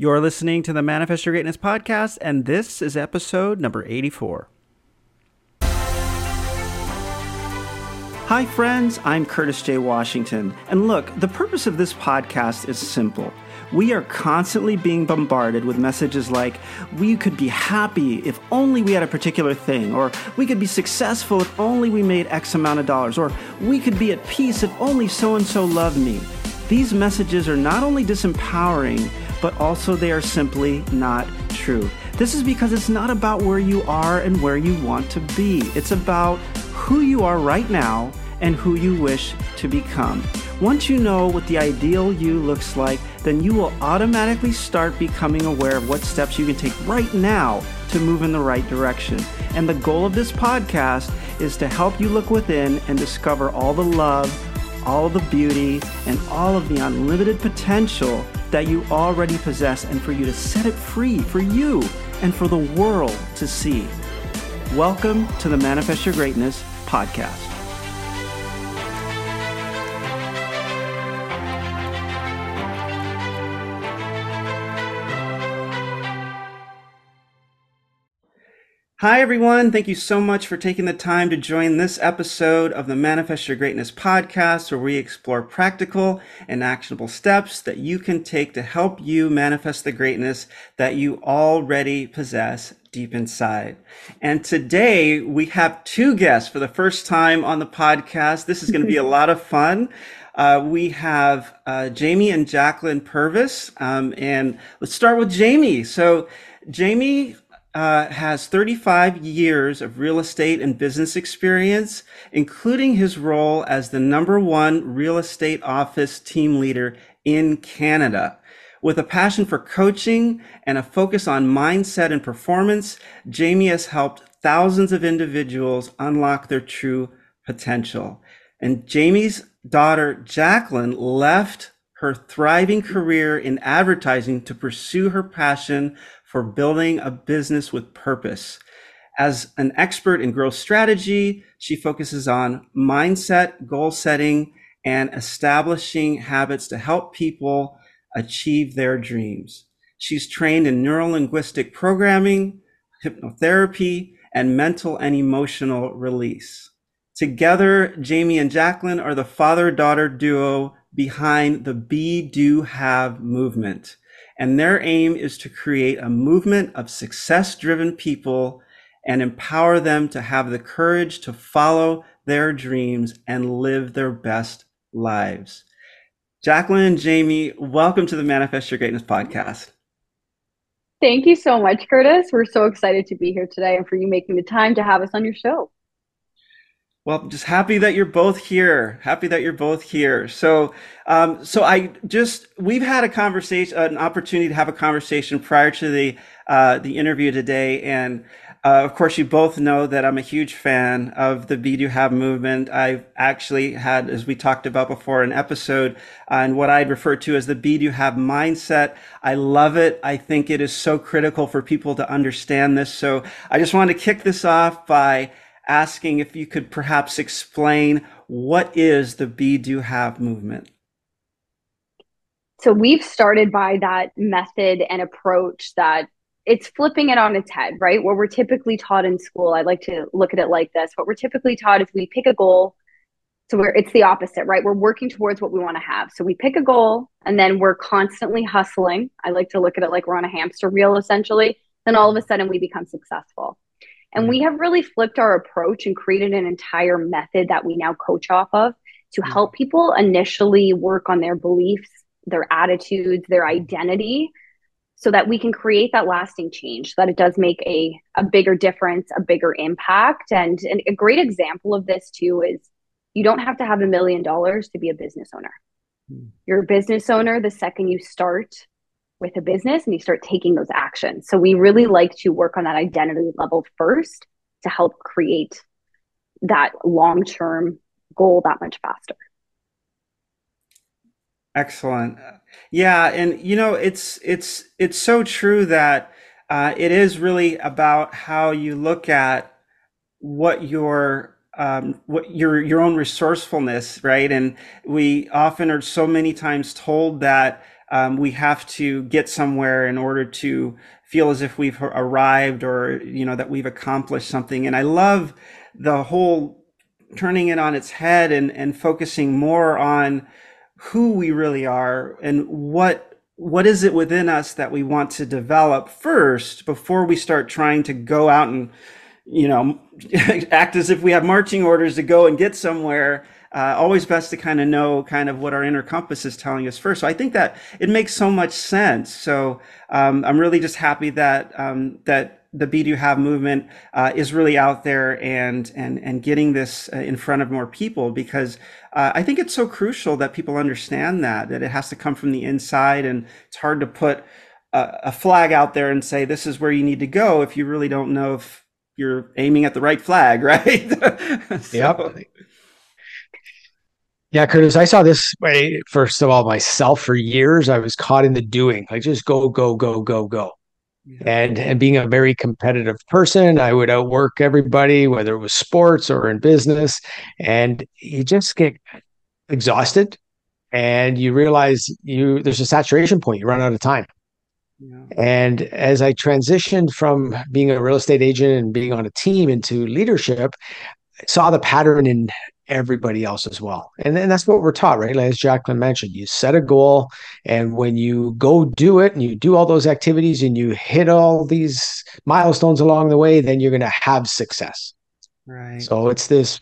You're listening to the Manifest Your Greatness podcast, and this is episode number 84. Hi, friends. I'm Curtis J. Washington. And look, the purpose of this podcast is simple. We are constantly being bombarded with messages like, we could be happy if only we had a particular thing, or we could be successful if only we made X amount of dollars, or we could be at peace if only so and so loved me. These messages are not only disempowering, but also they are simply not true. This is because it's not about where you are and where you want to be. It's about who you are right now and who you wish to become. Once you know what the ideal you looks like, then you will automatically start becoming aware of what steps you can take right now to move in the right direction. And the goal of this podcast is to help you look within and discover all the love, all the beauty, and all of the unlimited potential that you already possess and for you to set it free for you and for the world to see. Welcome to the Manifest Your Greatness podcast. Hi, everyone. Thank you so much for taking the time to join this episode of the Manifest Your Greatness podcast, where we explore practical and actionable steps that you can take to help you manifest the greatness that you already possess deep inside. And today we have two guests for the first time on the podcast. This is going to be a lot of fun. Uh, we have uh, Jamie and Jacklyn Purvis. Um, and let's start with Jamie. So, Jamie uh, has 35 years of real estate and business experience, including his role as the number one real estate office team leader in Canada. With a passion for coaching and a focus on mindset and performance, Jamie has helped thousands of individuals unlock their true potential. And Jamie's daughter, Jacklyn, left her thriving career in advertising to pursue her passion for building a business with purpose. As an expert in growth strategy, she focuses on mindset, goal setting, and establishing habits to help people achieve their dreams. She's trained in neuro linguistic programming, hypnotherapy, and mental and emotional release. Together, Jamie and Jacklyn are the father daughter duo behind the Be Do Have movement and their aim is to create a movement of success driven people and empower them to have the courage to follow their dreams and live their best lives. Jacklyn and Jamie, welcome to the Manifest Your Greatness podcast. Thank you so much, Curtis. We're so excited to be here today and for you making the time to have us on your show. Well, I'm just happy that you're both here. Happy that you're both here. So, um, so I just we've had a conversation, an opportunity to have a conversation prior to the uh, the interview today, and uh, of course, you both know that I'm a huge fan of the Be Do Have movement. I've actually had, as we talked about before, an episode on what I'd refer to as the Be Do Have mindset. I love it. I think it is so critical for people to understand this. So I just want to kick this off by asking if you could perhaps explain what is the Be Do Have movement. So we've started by that method and approach that it's flipping it on its head, right? What we're typically taught in school, I like to look at it like this. What we're typically taught is we pick a goal. So we're it's the opposite, right? We're working towards what we want to have. So we pick a goal and then we're constantly hustling. I like to look at it like we're on a hamster wheel essentially. Then all of a sudden we become successful. And we have really flipped our approach and created an entire method that we now coach off of to mm. help people initially work on their beliefs, their attitudes, their identity, so that we can create that lasting change, so that it does make a, a bigger difference, a bigger impact. And, and a great example of this, too, is you don't have to have a million dollars to be a business owner. Mm. You're a business owner the second you start with a business and you start taking those actions. So we really like to work on that identity level first to help create that long term goal that much faster. Excellent. Yeah, and you know it's it's it's so true that uh, it is really about how you look at what your um, what your your own resourcefulness, right? And we often are so many times told that um, we have to get somewhere in order to feel as if we've arrived or you know that we've accomplished something. And i love the whole turning it on its head and and focusing more on who we really are and what what is it within us that we want to develop first before we start trying to go out and you know act as if we have marching orders to go and get somewhere uh, always best to kind of know kind of what our inner compass is telling us first. So I think that it makes so much sense. So um, I'm really just happy that um, that the Be Do Have movement uh, is really out there and and and getting this uh, in front of more people because uh, I think it's so crucial that people understand that that it has to come from the inside and it's hard to put a, a flag out there and say this is where you need to go if you really don't know if you're aiming at the right flag, right? so. Yep. Yeah, Curtis, I saw this way, first of all, myself for years. I was caught in the doing, like just go, go, go, go, go. Yeah. And and being a very competitive person, I would outwork everybody, whether it was sports or in business. And you just get exhausted and you realize you there's a saturation point, you run out of time. Yeah. And as I transitioned from being a real estate agent and being on a team into leadership, I saw the pattern in everybody else as well. And then that's what we're taught, right? Like as Jacklyn mentioned, you set a goal, and when you go do it and you do all those activities and you hit all these milestones along the way, then you're going to have success. Right. So it's this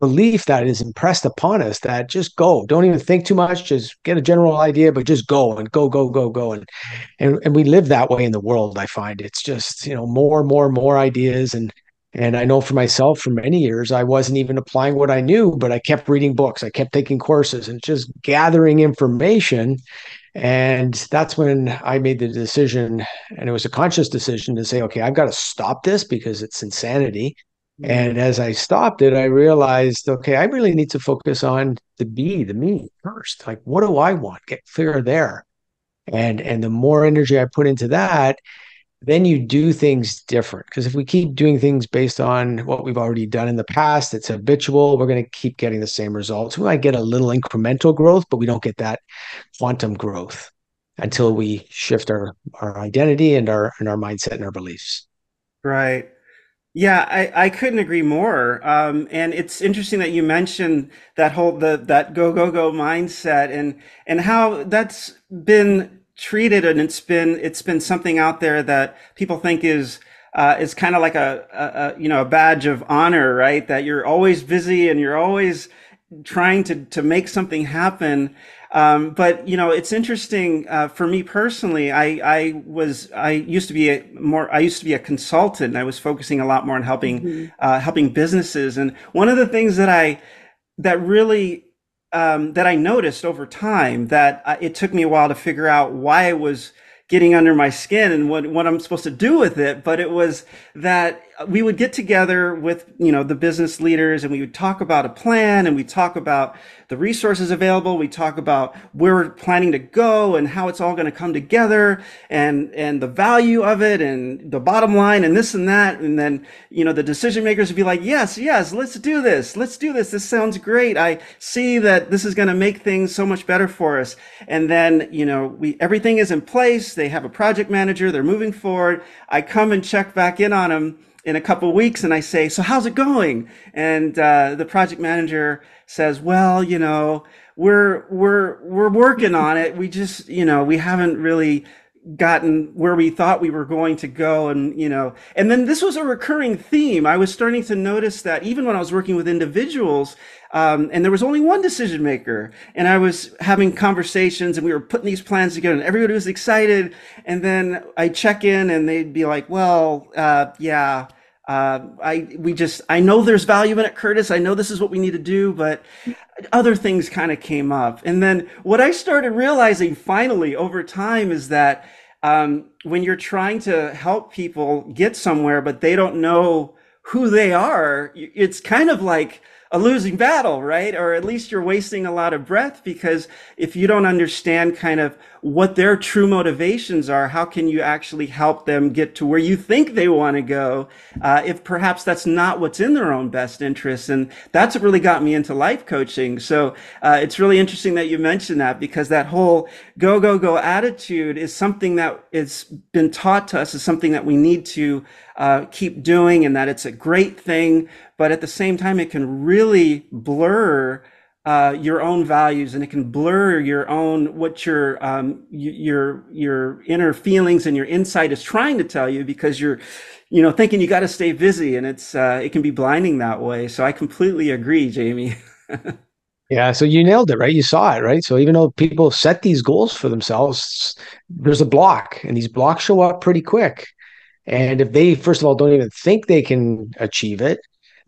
belief that is impressed upon us that just go don't even think too much just get a general idea but just go and go go go go and and, and we live that way in the world i find it's just you know more more more ideas and and I know for myself, for many years, I wasn't even applying what I knew, but I kept reading books, I kept taking courses and just gathering information. And that's when I made the decision, and it was a conscious decision to say, okay, I've got to stop this because it's insanity. Mm-hmm. And as I stopped it, I realized, okay, I really need to focus on the be, the me first. Like, what do I want? Get clear there. And and the more energy I put into that, then you do things different. Because if we keep doing things based on what we've already done in the past, it's habitual. We're going to keep getting the same results. We might get a little incremental growth, but we don't get that quantum growth until we shift our our identity and our and our mindset and our beliefs. Right. Yeah, I, I couldn't agree more. Um, and it's interesting that you mentioned that whole the that go go go mindset and and how that's been treated and it's been it's been something out there that people think is uh, is kind of like a, a, a, you know a badge of honor right? That you're always busy and you're always trying to to make something happen. Um, but you know it's interesting uh, for me personally i i was i used to be a more i used to be a consultant. And i was focusing a lot more on helping mm-hmm. uh, helping businesses. And one of the things that i that really um, that I noticed over time that uh, it took me a while to figure out why it was getting under my skin and what, what I'm supposed to do with it. But it was that we would get together with, you know, the business leaders and we would talk about a plan and we talk about the resources available. We talk about where we're planning to go and how it's all going to come together and, and the value of it and the bottom line and this and that. And then, you know, the decision makers would be like, yes, yes, let's do this. Let's do this. This sounds great. I see that this is going to make things so much better for us. And then, you know, we, everything is in place. They have a project manager. They're moving forward. I come and check back in on them in a couple weeks and I say, so how's it going? And uh, the project manager says, well, you know, we're we're we're working on it. We just, you know, we haven't really gotten where we thought we were going to go and you know and then this was a recurring theme. I was starting to notice that even when i was working with individuals um, and there was only one decision maker and i was having conversations and we were putting these plans together and everybody was excited. And then i check in and they'd be like well uh, yeah uh, I we just I know there's value in it, Curtis. I know this is what we need to do, but other things kind of came up. And then what I started realizing finally over time is that um, when you're trying to help people get somewhere, but they don't know who they are, it's kind of like a losing battle, right? Or at least you're wasting a lot of breath because if you don't understand kind of what their true motivations are, how can you actually help them get to where you think they want to go? Uh, if perhaps that's not what's in their own best interest. And that's what really got me into life coaching. So uh, it's really interesting that you mentioned that because that whole go, go, go attitude is something that it's been taught to us, is something that we need to uh, keep doing and that it's a great thing but at the same time, it can really blur uh, your own values and it can blur your own what your um, your your inner feelings and your insight is trying to tell you because you're you know thinking you got to stay busy and it's uh, it can be blinding that way. So i completely agree jamie. Yeah so you nailed it right? You saw it right? So even though people set these goals for themselves there's a block and these blocks show up pretty quick and if they first of all don't even think they can achieve it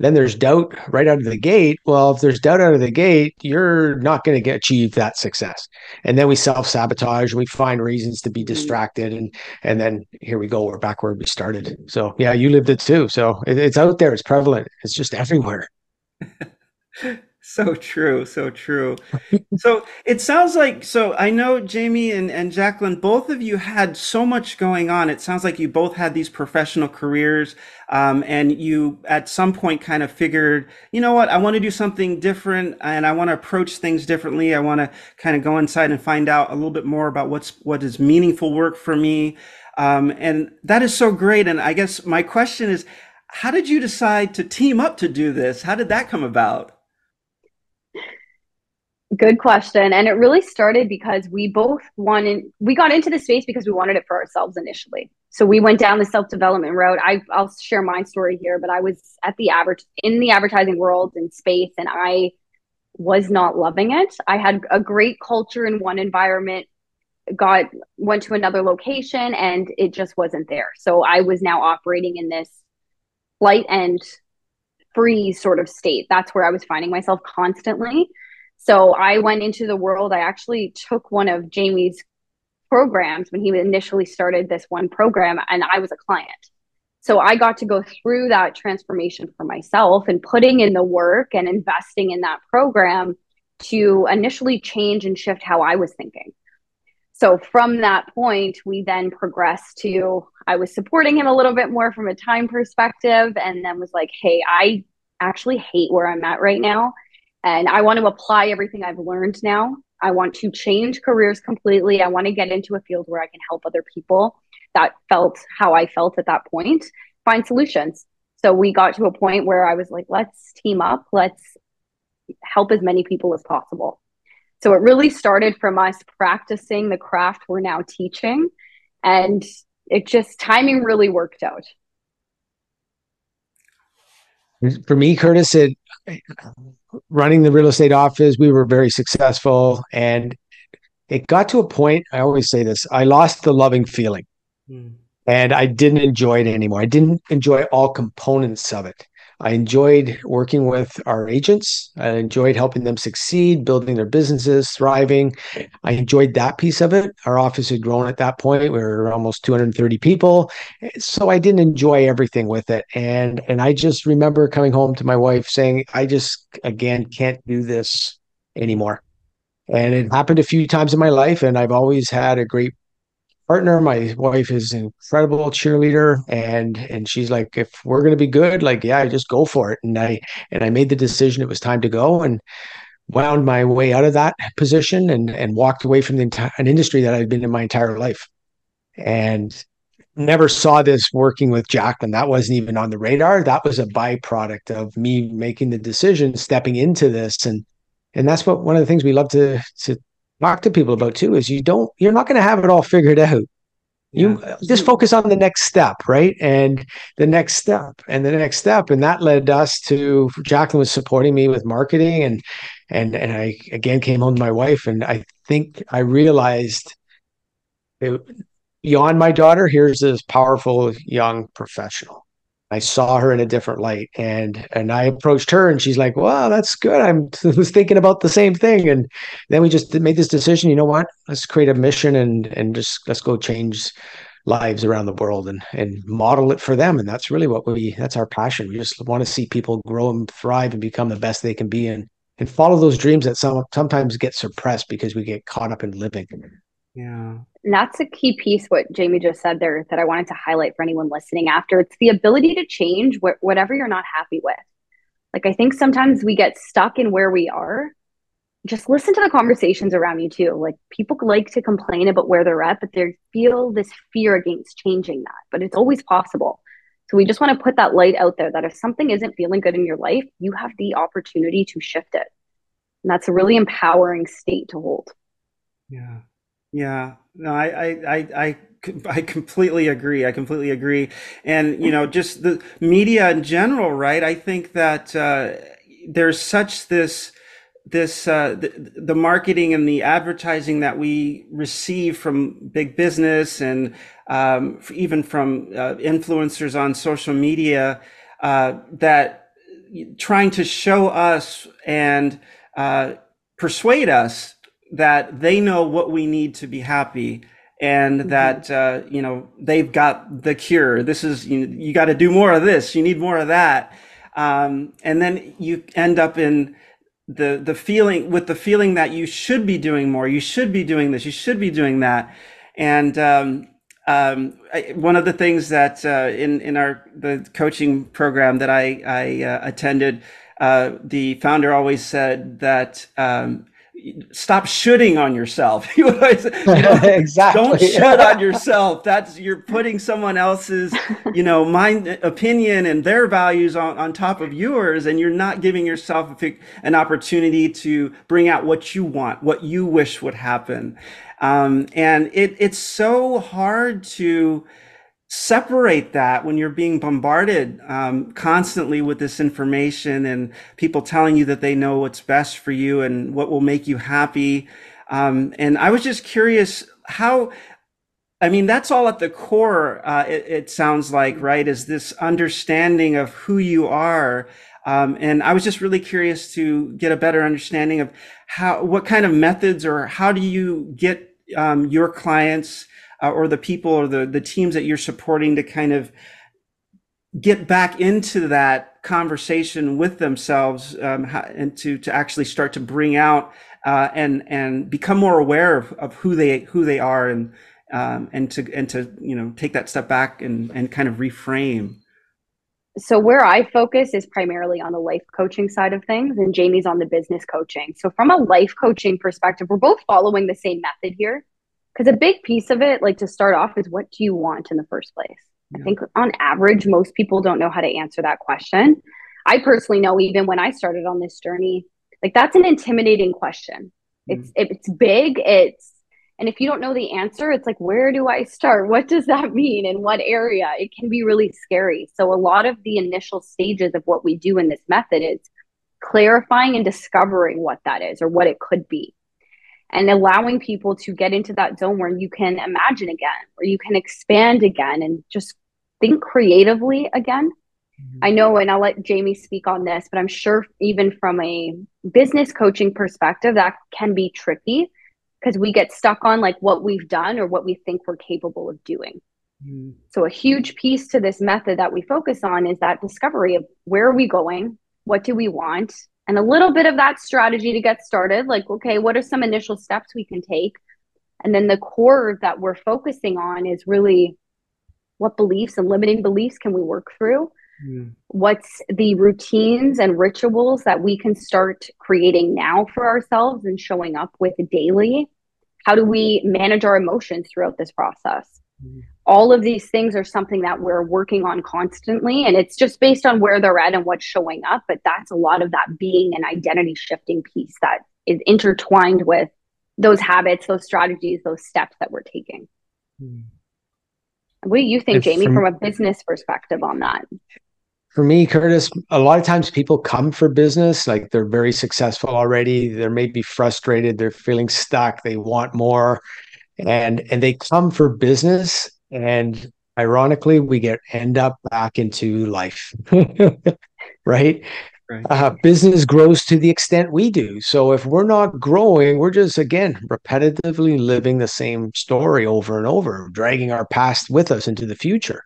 then there's doubt right out of the gate. Well, if there's doubt out of the gate, you're not going to get achieve that success. And then we self sabotage. We find reasons to be mm-hmm. distracted, and and then here we go. We're back where we started. So yeah, you lived it too. So it, it's out there. It's prevalent. It's just everywhere. So true, so true. so it sounds like so I know Jamie and, and Jacklyn, both of you had so much going on. It sounds like you both had these professional careers, um, and you at some point kind of figured, you know what, I want to do something different and I want to approach things differently. I want to kind of go inside and find out a little bit more about what's what is meaningful work for me. Um, and that is so great. And I guess my question is, how did you decide to team up to do this? How did that come about? Good question. And it really started because we both wanted, we got into the space because we wanted it for ourselves initially. So we went down the self development road. I, I'll share my story here, but I was at the average in the advertising world in space and I was not loving it. I had a great culture in one environment, got, went to another location and it just wasn't there. So I was now operating in this flight and freeze sort of state. That's where I was finding myself constantly. So I went into the world. I actually took one of Jamie's programs when he initially started this one program, and I was a client. So I got to go through that transformation for myself and putting in the work and investing in that program to initially change and shift how I was thinking. So from that point, we then progressed to I was supporting him a little bit more from a time perspective, and then was like, hey, I actually hate where I'm at right now. And I want to apply everything I've learned now. I want to change careers completely. I want to get into a field where I can help other people that felt how I felt at that point, find solutions. So we got to a point where I was like, let's team up, let's help as many people as possible. So it really started from us practicing the craft we're now teaching. And it just timing really worked out. For me, Curtis, it running the real estate office, we were very successful. And it got to a point, I always say this, I lost the loving feeling. Mm. And I didn't enjoy it anymore. I didn't enjoy all components of it. I enjoyed working with our agents. I enjoyed helping them succeed, building their businesses, thriving. I enjoyed that piece of it. Our office had grown at that point. We were almost 230 people. So I didn't enjoy everything with it. And and I just remember coming home to my wife saying, I just again can't do this anymore. And it happened a few times in my life. And I've always had a great partner. My wife is an incredible cheerleader, and and she's like, if we're gonna be good, like yeah, just go for it. And I and I made the decision it was time to go, and wound my way out of that position, and and walked away from the an industry that I'd been in my entire life, and never saw this working with Jacklyn. That wasn't even on the radar. That was a byproduct of me making the decision, stepping into this, and and that's what one of the things we love to to talk to people about too is you don't you're not going to have it all figured out. You yeah. just focus on the next step right? And the next step and the next step. And that led us to jacklyn was supporting me with marketing and and and i again came home to my wife and i think i realized it, beyond my daughter here's this powerful young professional I saw her in a different light and and I approached her and she's like, "Well, that's good. I'm was thinking about the same thing." And then we just made this decision, you know what? Let's create a mission and and just let's go change lives around the world and and model it for them and that's really what we that's our passion we just want to see people grow and thrive and become the best they can be and and follow those dreams that some sometimes get suppressed because we get caught up in living yeah and that's a key piece what jamie just said there that i wanted to highlight for anyone listening after it's the ability to change wh- whatever you're not happy with like i think sometimes we get stuck in where we are just listen to the conversations around you too. Like people like to complain about where they're at, but they feel this fear against changing that. But it's always possible. So we just want to put that light out there that if something isn't feeling good in your life, you have the opportunity to shift it. And that's a really empowering state to hold. Yeah. Yeah. No, I, I, I, I I completely agree. I completely agree. And, you know, just the media in general, right? I think that uh, there's such this this uh, the, the, marketing and the advertising that we receive from big business and um, even from uh, influencers on social media uh, that trying to show us and uh, persuade us that they know what we need to be happy and mm-hmm. that uh, you know they've got the cure. This is you, you got to do more of this. You need more of that. Um, and then you end up in the the feeling with the feeling that you should be doing more. You should be doing this. You should be doing that. And um, um, I, one of the things that uh, in in our the coaching program that I I uh, attended, uh, the founder always said that um, stop shooting on yourself. you know, exactly. Don't shoot on yourself. That's you're putting someone else's, you know, mind opinion and their values on, on top of yours, and you're not giving yourself an opportunity to bring out what you want, what you wish would happen. Um, and it it's so hard to separate that when you're being bombarded um, constantly with this information and people telling you that they know what's best for you and what will make you happy. Um, and I was just curious how, I mean, that's all at the core, uh, it, it, sounds like, right? Is this understanding of who you are. Um, and I was just really curious to get a better understanding of how, what kind of methods or how do you get um, your clients uh, or the people or the, the teams that you're supporting to kind of get back into that conversation with themselves um, and to, to actually start to bring out uh, and and become more aware of, of who they who they are and um, and to and to you know take that step back and and kind of reframe so where I focus is primarily on the life coaching side of things and Jamie's on the business coaching. So from a life coaching perspective, we're both following the same method here because a big piece of it like to start off is what do you want in the first place? Yeah. i think on average most people don't know how to answer that question. I personally know even when i started on this journey like that's an intimidating question. Mm-hmm. it's it's big it's and if you don't know the answer it's like where do i start? What does that mean? In what area? It can be really scary. So a lot of the initial stages of what we do in this method is clarifying and discovering what that is or what it could be and allowing people to get into that zone where you can imagine again, where you can expand again and just think creatively again. Mm-hmm. I know, and I'll let Jamie speak on this, but I'm sure even from a business coaching perspective, that can be tricky because we get stuck on like what we've done or what we think we're capable of doing. Mm-hmm. So, a huge piece to this method that we focus on is that discovery of where are we going? What do we want? And a little bit of that strategy to get started like okay what are some initial steps we can take? And then the core that we're focusing on is really what beliefs and limiting beliefs can we work through? Mm. what's the routines and rituals that we can start creating now for ourselves and showing up with daily? How do we manage our emotions throughout this process? Mm all of these things are something that we're working on constantly and it's just based on where they're at and what's showing up but that's a lot of that being and identity shifting piece that is intertwined with those habits those strategies those steps that we're taking hmm. what do you think jamie from, from a business perspective on that for me curtis a lot of times people come for business like they're very successful already they're maybe frustrated they're feeling stuck they want more and and they come for business and ironically we get end up back into life right right. uh, business grows to the extent we do. So if we're not growing, we're just again repetitively living the same story over and over, dragging our past with us into the future.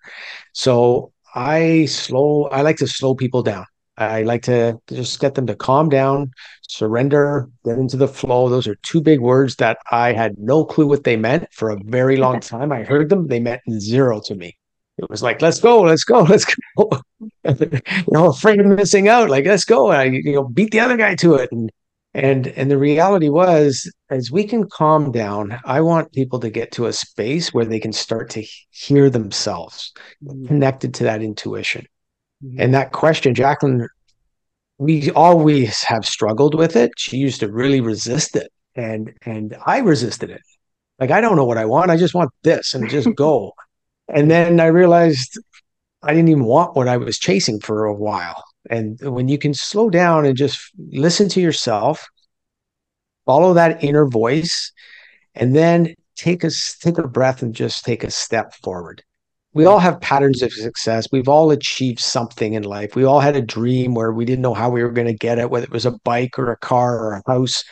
So I slow. I like to slow people down. I like to just get them to calm down, surrender, get into the flow. Those are two big words that I had no clue what they meant for a very long time. I heard them, they meant zero to me. It was like, let's go, let's go, let's go. you know, afraid of missing out. Like, let's go. And I, you know, beat the other guy to it. And and and the reality was, as we can calm down, I want people to get to a space where they can start to hear themselves mm-hmm. connected to that intuition. Mm-hmm. And that question, Jacklyn, we always have struggled with it. She used to really resist it. And and I resisted it. Like I don't know what I want. I just want this and just go. and then I realized I didn't even want what I was chasing for a while. And when you can slow down and just listen to yourself, follow that inner voice, and then take a take a breath and just take a step forward. We all have patterns of success. We've all achieved something in life. We all had a dream where we didn't know how we were going to get it, whether it was a bike or a car or a house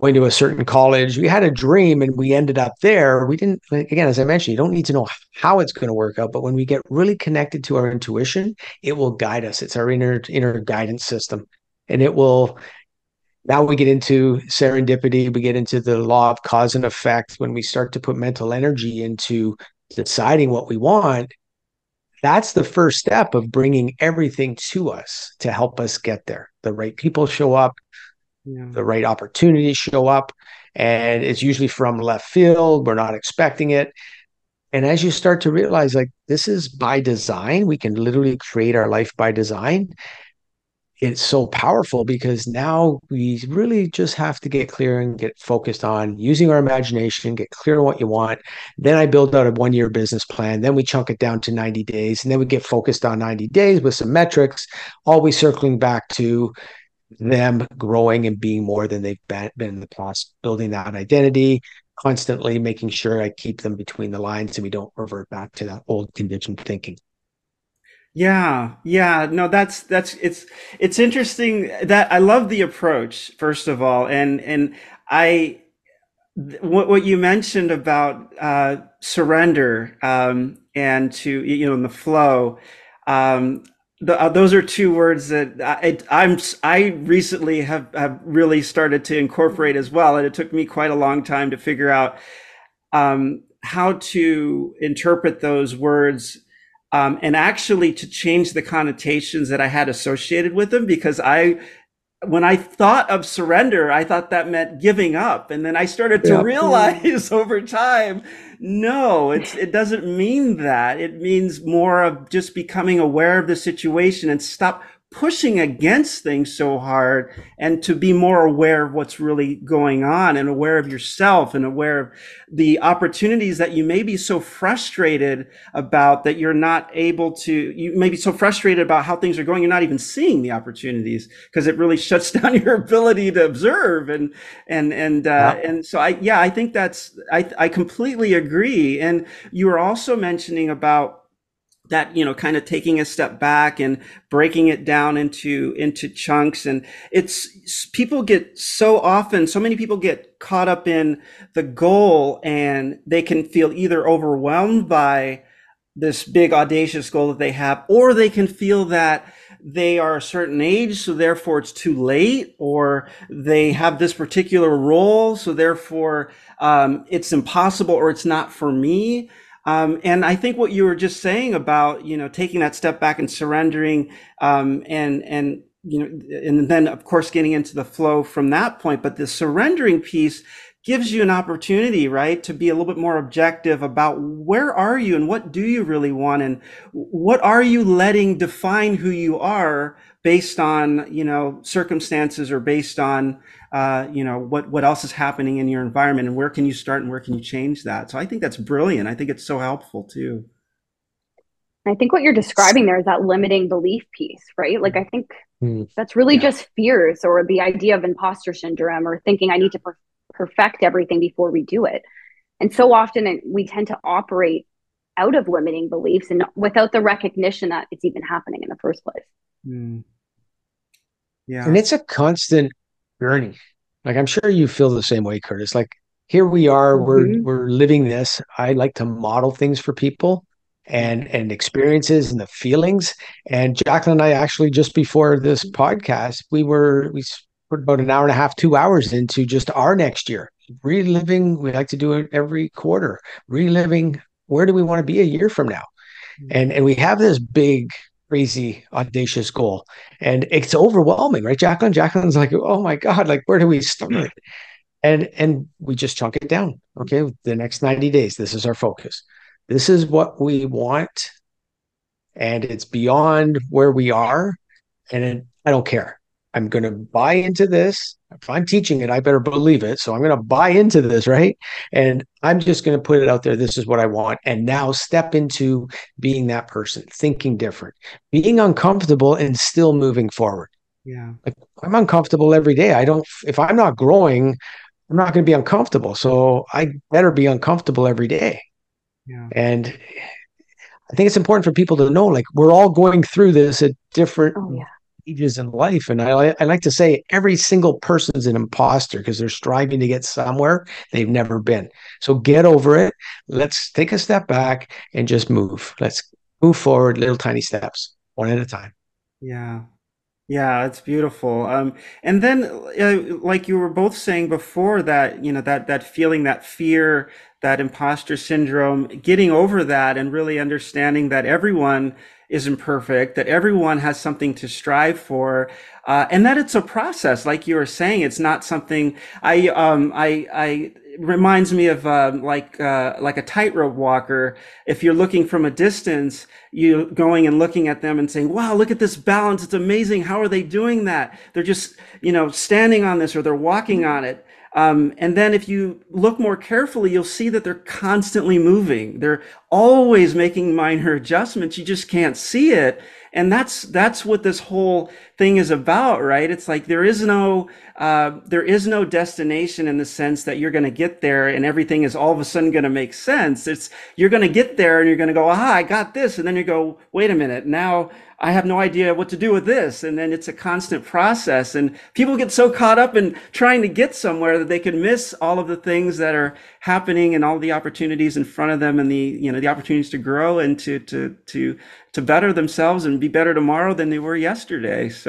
going to a certain college. We had a dream and we ended up there. We didn't, again, as I mentioned, you don't need to know how it's going to work out, but when we get really connected to our intuition, it will guide us. It's our inner inner guidance system, and it will. Now we get into serendipity. We get into the law of cause and effect. When we start to put mental energy into deciding what we want, that's the first step of bringing everything to us to help us get there. The right people show up, yeah. the right opportunities show up and it's usually from left field we're not expecting it and as you start to realize like this is by design we can literally create our life by design it's so powerful because now we really just have to get clear and get focused on using our imagination, get clear on what you want. Then I build out a one year business plan. Then we chunk it down to 90 days. And then we get focused on 90 days with some metrics, always circling back to them growing and being more than they've been, in the past, building that identity, constantly making sure I keep them between the lines and we don't revert back to that old conditioned thinking. Yeah, yeah, no, that's that's it's it's interesting that I love the approach first of all, and and I what what you mentioned about uh, surrender um, and to you know in the flow. Um, the, uh, those are two words that I, I'm I recently have have really started to incorporate as well, and it took me quite a long time to figure out um, how to interpret those words um, and actually to change the connotations that I had associated with them because I when I thought of surrender, I thought that meant giving up. And then I started to realize over time no, it's, it doesn't mean that. It means more of just becoming aware of the situation and stop pushing against things so hard and to be more aware of what's really going on and aware of yourself and aware of the opportunities that you may be so frustrated about that you're not able to you may be so frustrated about how things are going you're not even seeing the opportunities because it really shuts down your ability to observe and and and uh, yeah. and so i yeah i think that's i i completely agree and you were also mentioning about that you know kind of taking a step back and breaking it down into into chunks. And it's people get so often so many people get caught up in the goal and they can feel either overwhelmed by this big audacious goal that they have or they can feel that they are a certain age so therefore it's too late or they have this particular role so therefore um, it's impossible or it's not for me um, and I think what you were just saying about, you know, taking that step back and surrendering, um, and, and, you know, and then of course getting into the flow from that point. But the surrendering piece gives you an opportunity, right, to be a little bit more objective about where are you and what do you really want and what are you letting define who you are based on, you know, circumstances or based on, uh, you know, what, what else is happening in your environment and where can you start and where can you change that? So I think that's brilliant. I think it's so helpful too. I think what you're describing there is that limiting belief piece, right? Like, I think mm. that's really yeah. just fears or the idea of imposter syndrome or thinking I need to per- perfect everything before we do it. And so often we tend to operate out of limiting beliefs and without the recognition that it's even happening in the first place. Mm. Yeah. And it's a constant journey. Like I'm sure you feel the same way, Curtis. Like here we are, mm-hmm. we're we're living this. I like to model things for people and and experiences and the feelings. And Jacklyn and I actually just before this podcast, we were we put about an hour and a half, two hours into just our next year. Reliving, we like to do it every quarter, reliving where do we want to be a year from now? Mm-hmm. And and we have this big crazy audacious goal. And it's overwhelming right? Jacklyn jacklyn's like oh my god like where do we start? And and we just chunk it down okay? The next 90 days this is our focus. This is what we want and it's beyond where we are and i don't care. I'm going to buy into this if i'm teaching it i better believe it so i'm going to buy into this right and i'm just going to put it out there this is what i want and now step into being that person thinking different being uncomfortable and still moving forward yeah like i'm uncomfortable every day i don't if i'm not growing I'm not going to be uncomfortable. So I better be uncomfortable every day. Yeah. And I think it's important for people to know like we're all going through this at different oh, yeah. Ages in life. And I, I like to say every single person's an imposter because they're striving to get somewhere they've never been. So get over it. Let's take a step back and just move. Let's move forward, little tiny steps, one at a time. Yeah. Yeah, it's beautiful. Um, and then, uh, like you were both saying before, that you know that that feeling, that fear, that imposter syndrome, getting over that, and really understanding that everyone is imperfect, that everyone has something to strive for, uh, and that it's a process. Like you were saying, it's not something. I um I I reminds me of uh, like uh, like a tightrope walker. If you're looking from a distance, you going and looking at them and saying, "Wow, look at this balance! It's amazing! How are they doing that? They're just you know standing on this or they're walking on it." Um, and then if you look more carefully, you'll see that they're constantly moving. They're always making minor adjustments. You just can't see it. And that's, that's what this whole thing is about, right? It's like there is no, uh, there is no destination in the sense that you're going to get there and everything is all of a sudden going to make sense. It's, you're going to get there and you're going to go, aha, I got this. And then you go, wait a minute. Now I have no idea what to do with this. And then it's a constant process. And people get so caught up in trying to get somewhere that they can miss all of the things that are happening and all the opportunities in front of them and the, you know, the opportunities to grow and to, to, to, to better themselves and be better tomorrow than they were yesterday. So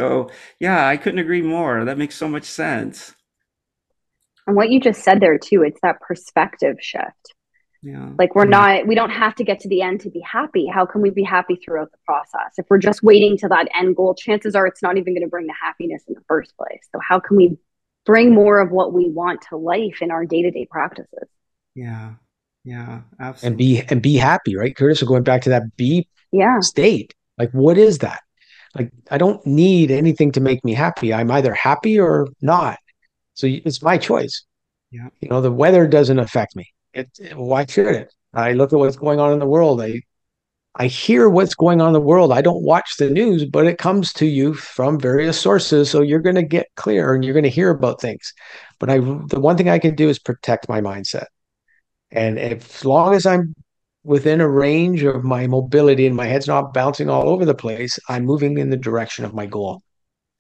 yeah, I couldn't agree more. That makes so much sense. And what you just said there too, it's that perspective shift yeah. Like we're mm. not, we don't have to get to the end to be happy. How can we be happy throughout the process? If we're just waiting to that end goal, chances are it's not even going to bring the happiness in the first place. So how can we bring more of what we want to life in our day-to-day practices? Yeah. Yeah, absolutely. And be and be happy, right? Curtis, we're going back to that be yeah. state. Like what is that? Like I don't need anything to make me happy. I'm either happy or not. So it's my choice. Yeah. You know, the weather doesn't affect me it, why should it? I look at what's going on in the world. I I hear what's going on in the world. I don't watch the news, but it comes to you from various sources. So you're going to get clear and you're going to hear about things. But I, the one thing I can do is protect my mindset. And if, as long as I'm within a range of my mobility and my head's not bouncing all over the place, I'm moving in the direction of my goal.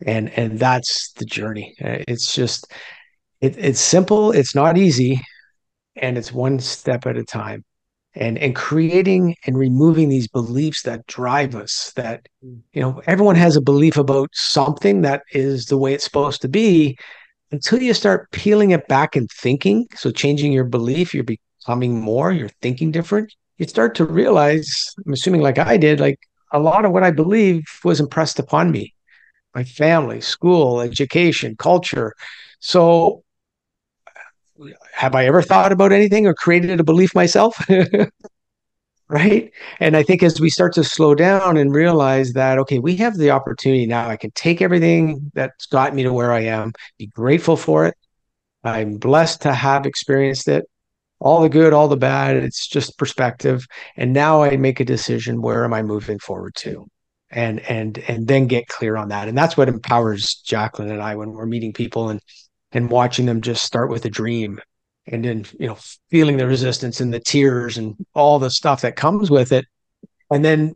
And and that's the journey. Uh, it's just it, it's simple. It's not easy, and it's one step at a time and and creating and removing these beliefs that drive us that you know everyone has a belief about something that is the way it's supposed to be until you start peeling it back and thinking so changing your belief you're becoming more you're thinking different you start to realize i'm assuming like i did like a lot of what i believe was impressed upon me my family school education culture so have I ever thought about anything or created a belief myself? right. And I think as we start to slow down and realize that, okay, we have the opportunity now, I can take everything that's got me to where I am, be grateful for it. I'm blessed to have experienced it, all the good, all the bad. It's just perspective. And now I make a decision where am I moving forward to? And and and then get clear on that. And that's what empowers Jacklyn and I when we're meeting people and and watching them just start with a dream and then you know feeling the resistance and the tears and all the stuff that comes with it and then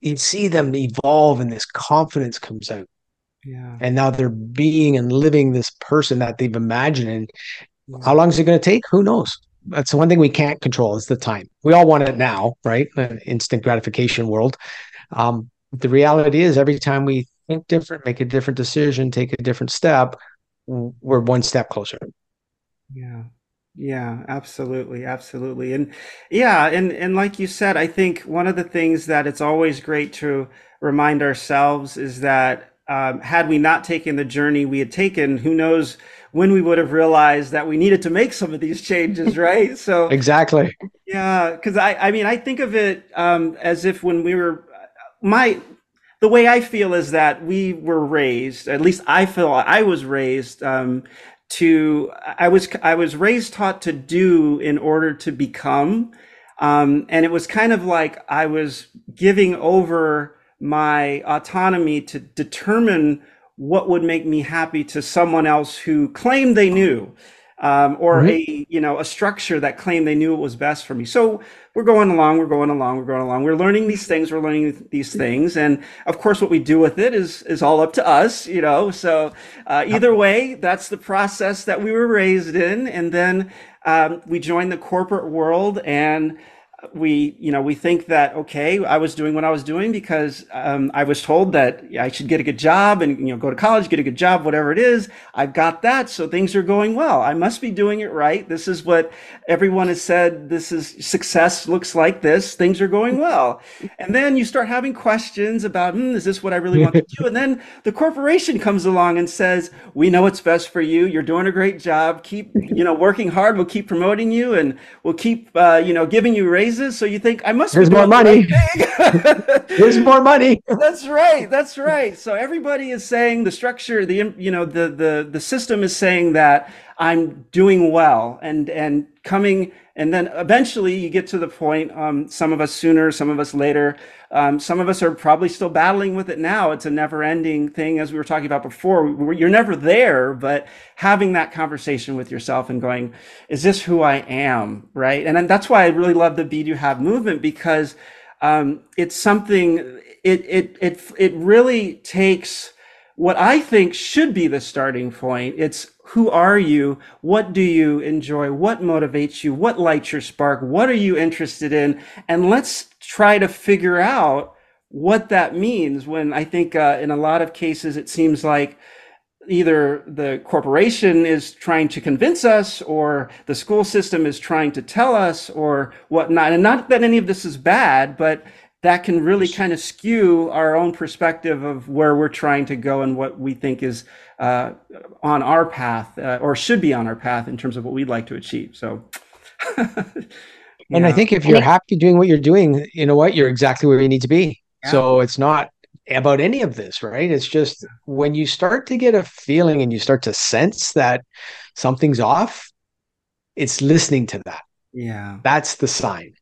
you see them evolve and this confidence comes out Yeah. And now they're being and living this person that they've imagined. And how long is it going to take? Who knows? That's the one thing we can't control is the time. We all want it now, right? An instant gratification world. Um, the reality is, every time we think different, make a different decision, take a different step, we're one step closer. Yeah. Yeah, absolutely, absolutely. And yeah, and and like you said, I think one of the things that it's always great to remind ourselves is that um, had we not taken the journey we had taken, who knows when we would have realized that we needed to make some of these changes, right? So exactly. Yeah, because I, I mean, I think of it um, as if when we were my the way I feel is that we were raised, at least I feel I was raised um, to, I was, I was raised taught to do in order to become. Um, and it was kind of like I was giving over my autonomy to determine what would make me happy to someone else who claimed they knew um, or mm-hmm. a you know a structure that claimed they knew it was best for me. So we're going along we're going along we're going along. We're learning these things we're learning these things. And of course what we do with it is is all up to us you know? So uh, either way that's the process that we were raised in. And then um, we joined the corporate world and we you know we think that okay i was doing what i was doing because um, i was told that i should get a good job and you know go to college get a good job whatever it is. I've got that so things are going well. I must be doing it right. This is what everyone has said. This is success looks like this. Things are going well. And then you start having questions about hmm, is this what i really want to do? And then the corporation comes along and says we know what's best for you. You're doing a great job. Keep you know working hard. We'll keep promoting you and we'll keep uh, you know giving you raises raises, so you think I must. Here's more money. There's more money. That's right. That's right. So everybody is saying the structure, the you know the the the system is saying that I'm doing well and and coming and then eventually you get to the point um, some of us sooner some of us later um, some of us are probably still battling with it now it's a never ending thing as we were talking about before you're never there but having that conversation with yourself and going is this who i am right and that's why i really love the be do have movement because um, it's something it it it it really takes what I think should be the starting point. It's who are you? What do you enjoy? What motivates you? What lights your spark? What are you interested in? And let's try to figure out what that means when I think uh, in a lot of cases it seems like either the corporation is trying to convince us or the school system is trying to tell us or whatnot. And not that any of this is bad, but that can really kind of skew our own perspective of where we're trying to go and what we think is uh, on our path uh, or should be on our path in terms of what we'd like to achieve. So, and I think if you're happy doing what you're doing, you know what, you're exactly where you need to be. Yeah. So it's not about any of this, right? It's just when you start to get a feeling and you start to sense that something's off, it's listening to that. Yeah. That's the sign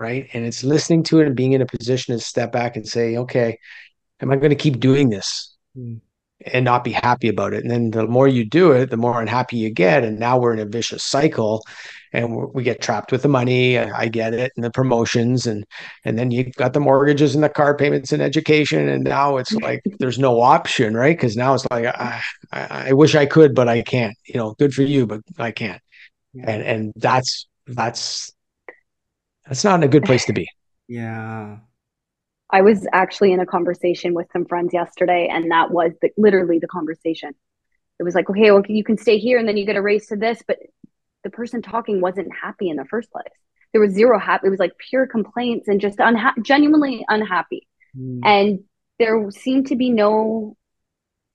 right? And it's listening to it and being in a position to step back and say, okay, am I going to keep doing this? Mm. And not be happy about it. And then the more you do it, the more unhappy you get. And now we're in a vicious cycle and we get trapped with the money. I get it, and the promotions, and and then you've got the mortgages and the car payments and education, and now it's like there's no option, right? Because now it's like I, I, wish I could, but I can't. You know, good for you, but I can't. Yeah. And and that's that's that's not a good place to be. yeah. I was actually in a conversation with some friends yesterday, and that was the, literally the conversation. It was like, okay, well, you can stay here, and then you get a raise to this, but the person talking wasn't happy in the first place. There was zero happy. It was like pure complaints and just unha- genuinely unhappy. Mm. And there seemed to be no.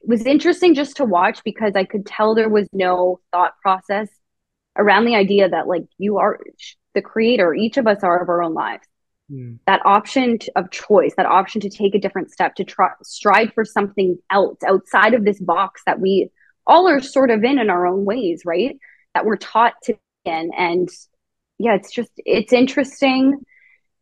It was interesting just to watch because I could tell there was no thought process around the idea that like you are the creator, each of us are of our own lives. Mm. That option of choice, that option to take a different step, to try strive for something else outside of this box that we all are sort of in in our own ways, right? That we're taught to in. And yeah, it's just it's interesting.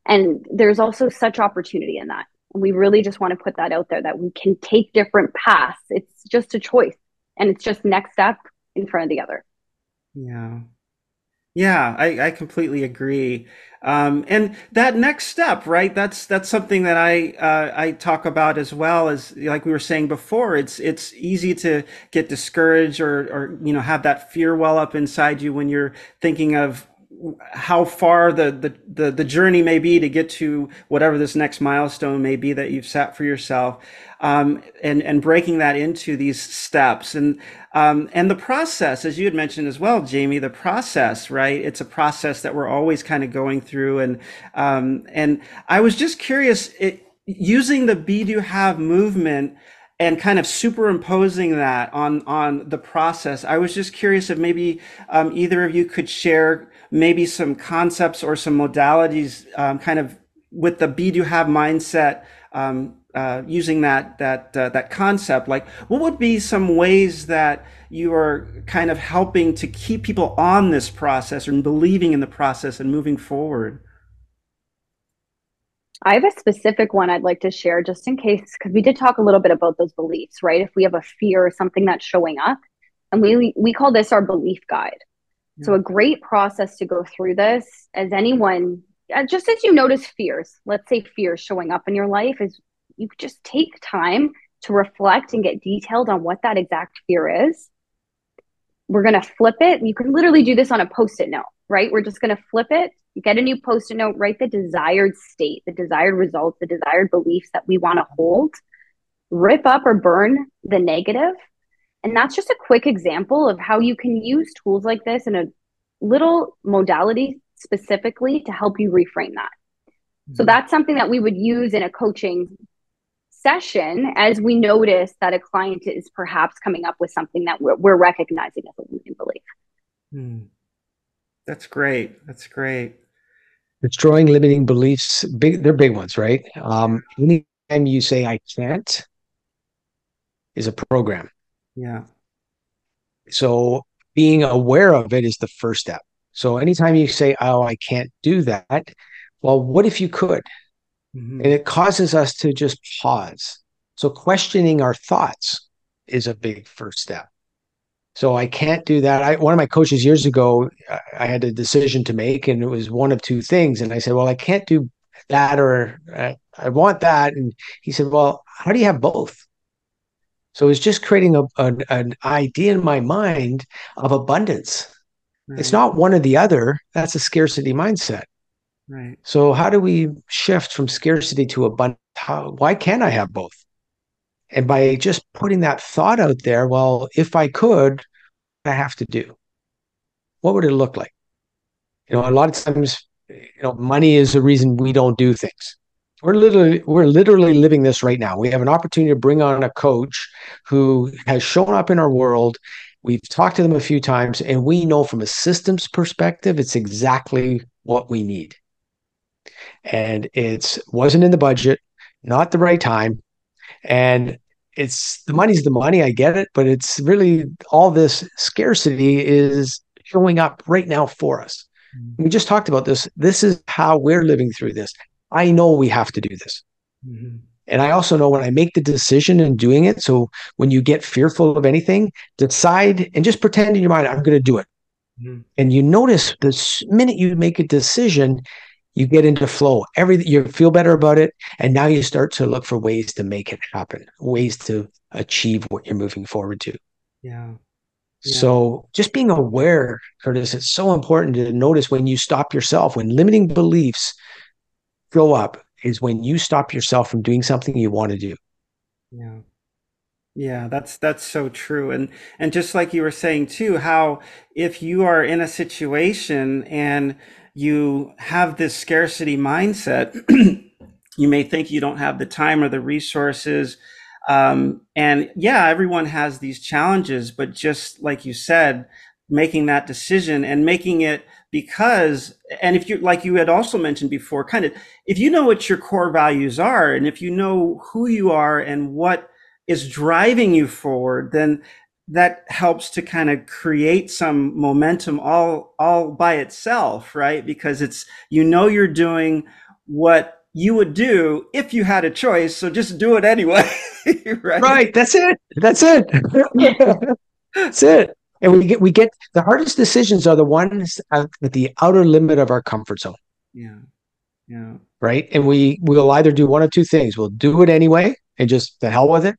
And there's also such opportunity in that. And we really just want to put that out there that we can take different paths. It's just a choice. And it's just next step in front of the other. Yeah. Yeah, I, I completely agree. Um, and that next step, right? That's that's something that I uh, I talk about as well as like we were saying before. It's it's easy to get discouraged or or you know have that fear well up inside you when you're thinking of how far the, the, the, the, journey may be to get to whatever this next milestone may be that you've set for yourself. Um, and, and breaking that into these steps and, um, and the process, as you had mentioned as well, Jamie, the process, right? It's a process that we're always kind of going through. And, um, and I was just curious, it, using the be do have movement, and kind of superimposing that on on the process i was just curious if maybe um, either of you could share maybe some concepts or some modalities um, kind of with the be do have mindset um, uh, using that that uh, that concept. Like what would be some ways that you are kind of helping to keep people on this process and believing in the process and moving forward I have a specific one I'd like to share just in case, because we did talk a little bit about those beliefs, right? If we have a fear or something that's showing up, and we we call this our belief guide. So, a great process to go through this, as anyone, uh, just as you notice fears, let's say fears showing up in your life, is you just take time to reflect and get detailed on what that exact fear is. We're going to flip it. You can literally do this on a post it note, right? We're just going to flip it, get a new post it note, write the desired state, the desired results, the desired beliefs that we want to hold, rip up or burn the negative, and that's just a quick example of how you can use tools like this in a little modality specifically to help you reframe that. Mm-hmm. So that's something that we would use in a coaching session as we notice that a client is perhaps coming up with something that we're, we're recognizing as a limiting belief. Mm. That's great. That's great. Destroying limiting beliefs, big they're big ones, right? Um, anytime you say I can't is a program. Yeah. So being aware of it is the first step. So anytime you say, "Oh, I can't do that," well, what if you could? Mm-hmm. And it causes us to just pause. So questioning our thoughts is a big first step. So I can't do that. I, one of my coaches years ago, I had a decision to make, and it was one of two things. And I said, "Well, I can't do that, or uh, I want that." And he said, "Well, how do you have both?" So it's just creating a, an, an idea in my mind of abundance. Right. It's not one or the other. That's a scarcity mindset. Right. So how do we shift from scarcity to abundance? How, why can't I have both? And by just putting that thought out there, well, if I could, I have to do. What would it look like? You know, a lot of times, you know, money is the reason we don't do things we're literally we're literally living this right now. We have an opportunity to bring on a coach who has shown up in our world. We've talked to them a few times, and we know from a systems perspective, it's exactly what we need. And it's wasn't in the budget, not the right time, and it's the money's the money. I get it, but it's really all this scarcity is showing up right now for us. Mm-hmm. We just talked about this. This is how we're living through this. I know we have to do this. Mm-hmm. And I also know when I make the decision and doing it. So when you get fearful of anything, decide and just pretend in your mind, I'm going to do it. Mm-hmm. And you notice the minute you make a decision, you get into flow. Every you feel better about it, and now you start to look for ways to make it happen, ways to achieve what you're moving forward to. Yeah. yeah. So just being aware, Curtis, it's so important to notice when you stop yourself, when limiting beliefs show up is when you stop yourself from doing something you want to do. Yeah. Yeah, that's that's so true. And and just like you were saying too, how if you are in a situation and you have this scarcity mindset, you may think you don't have the time or the resources. Um, and yeah, everyone has these challenges, but just like you said, making that decision and making it because and if you like you had also mentioned before kind of if you know what your core values are and if you know who you are and what is driving you forward then that helps to kind of create some momentum all all by itself right? Because it's you know you're doing what you would do if you had a choice so just do it anyway right? Right that's it that's it. That's it. And we get we get the hardest decisions are the ones at the outer limit of our comfort zone. Yeah yeah. Right? And we we'll either do one of two things. We'll do it anyway and just the hell with it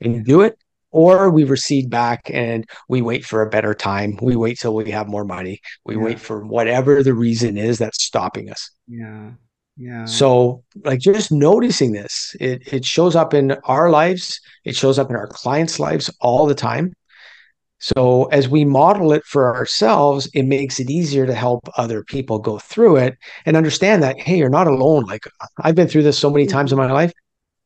and do it or we recede back and we wait for a better time. We wait till we have more money. We Yeah. wait for whatever the reason is that's stopping us. Yeah. Yeah. So like just noticing this it it shows up in our lives. It shows up in our clients lives all the time. So as we model it for ourselves it makes it easier to help other people go through it and understand that hey you're not alone. Like i've been through this so many times in my life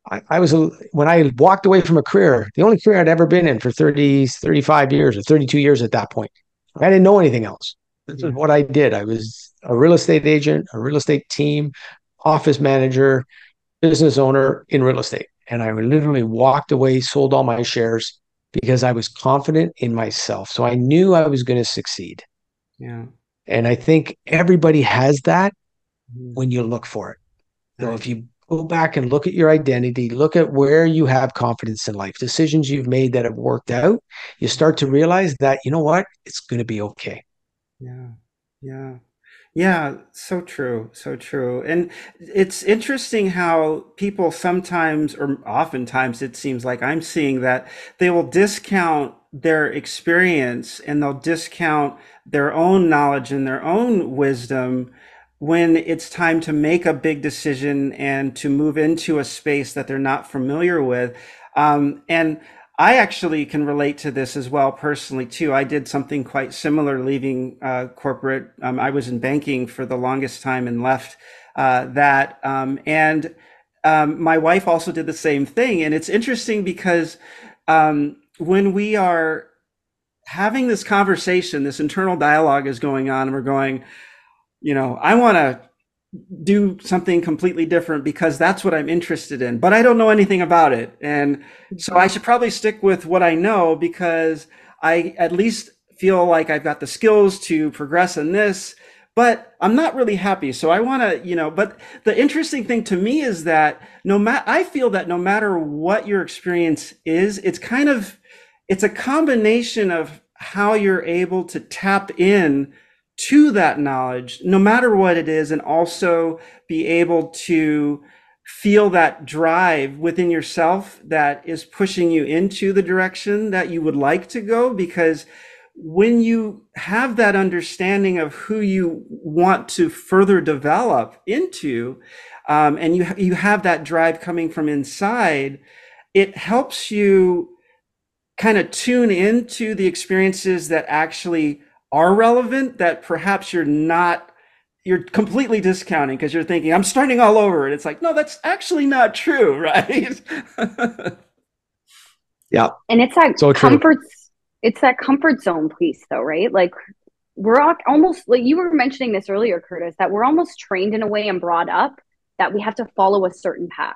I, I was when I walked away from a career, the only career I'd ever been in for 30, 35 years or 32 years at that point. I didn't know anything else. This is what I did. I was a real estate agent, a real estate team, office manager, business owner in real estate. And I literally walked away, sold all my shares because I was confident in myself. So I knew I was going to succeed. yeah And I think everybody has that Mhm. when you look for it. So Right. if you go back and look at your identity, look at where you have confidence in life, decisions you've made that have worked out, you start to realize that, you know what, it's going to be okay. Yeah, yeah, yeah, so true, so true. And it's interesting how people sometimes, or oftentimes, it seems like I'm seeing that they will discount their experience and they'll discount their own knowledge and their own wisdom when it's time to make a big decision and to move into a space that they're not familiar with. Um, and I actually can relate to this as well personally too. I did something quite similar leaving uh, corporate. Um, I was in banking for the longest time and left uh, that. Um, and um, my wife also did the same thing. And it's interesting because um, when we are having this conversation, this internal dialogue is going on, and we're going, you know, I want to do something completely different because that's what I'm interested in, but I don't know anything about it. And so I should probably stick with what I know because I at least feel like I've got the skills to progress in this, but I'm not really happy. So I want to, you know, but the interesting thing to me is that no matter, I feel that no matter what your experience is, it's kind of, it's a combination of how you're able to tap in to that knowledge, no matter what it is, and also be able to feel that drive within yourself that is pushing you into the direction that you would like to go. Because when you have that understanding of who you want to further develop into, um, and you you have that drive coming from inside, it helps you kind of tune into the experiences that actually are relevant that perhaps you're not you're completely discounting because you're thinking i'm starting all over and it's like no that's actually not true right Yeah. And it's that So true. comfort it's that comfort zone piece though, right? Like we're all, almost like you were mentioning this earlier, Curtis, that we're almost trained in a way and brought up that we have to follow a certain path.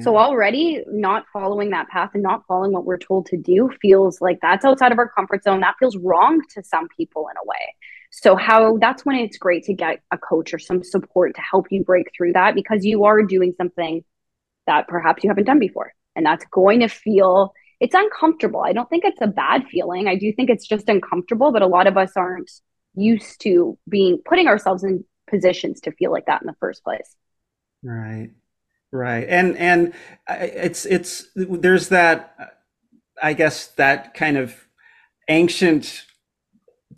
So already not following that path and not following what we're told to do feels like that's outside of our comfort zone. That feels wrong to some people in a way. So how that's when it's great to get a coach or some support to help you break through that because you are doing something that perhaps you haven't done before. And that's going to feel it's uncomfortable. I don't think it's a bad feeling. I do think it's just uncomfortable, but a lot of us aren't used to being putting ourselves in positions to feel like that in the first place. Right, right, and and uh, it's it's there's that I guess that kind of ancient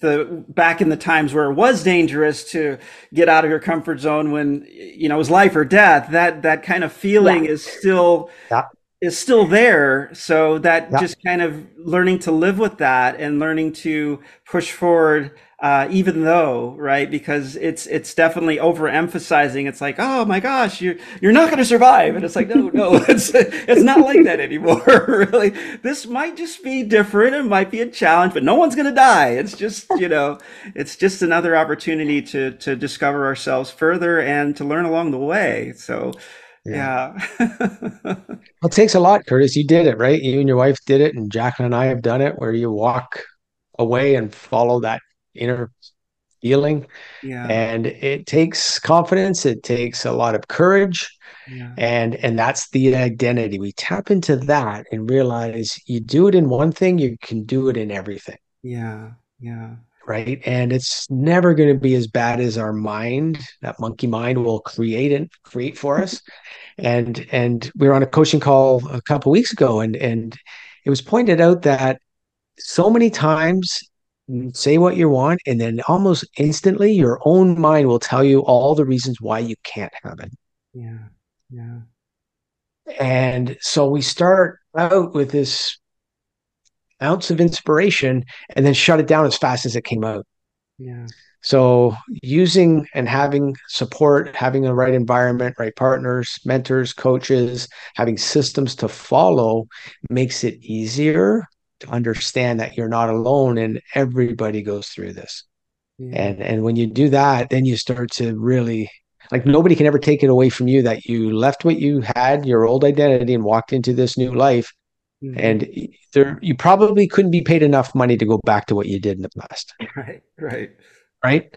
the back in the times where it was dangerous to get out of your comfort zone when you know it was life or death that that kind of feeling Yeah. is still Yeah. Is still there. So that Yeah. just kind of learning to live with that and learning to push forward uh, even though right? Because it's it's definitely overemphasizing. It's like oh my gosh you're you're not going to survive. And it's like no no it's it's not like that anymore really. This might just be different. It might be a challenge but no one's going to die. It's just you know it's just another opportunity to to discover ourselves further and to learn along the way. So yeah, Well, it takes a lot, Curtis. You did it, right? You and your wife did it, and Jacklyn and I have done it where you walk away and follow that inner feeling. yeah And it takes confidence, it takes a lot of courage, yeah and and that's the identity. We tap into that and realize you do it in one thing, you can do it in everything. Yeah. Yeah. Right. And it's never going to be as bad as our mind, that monkey mind will create and create for us. And and we were on a coaching call a couple weeks ago and and it was pointed out that so many times say what you want and then almost instantly your own mind will tell you all the reasons why you can't have it yeah yeah and so we start out with this ounce of inspiration and then shut it down as fast as it came out yeah so using and having support having the right environment right partners mentors coaches having systems to follow makes it easier to understand that you're not alone and everybody goes through this. Yeah. And and when you do that, then you start to really like nobody can ever take it away from you that you left what you had, your old identity, and walked into this new life. Mm-hmm. And there you probably couldn't be paid enough money to go back to what you did in the past. Right, right. Right.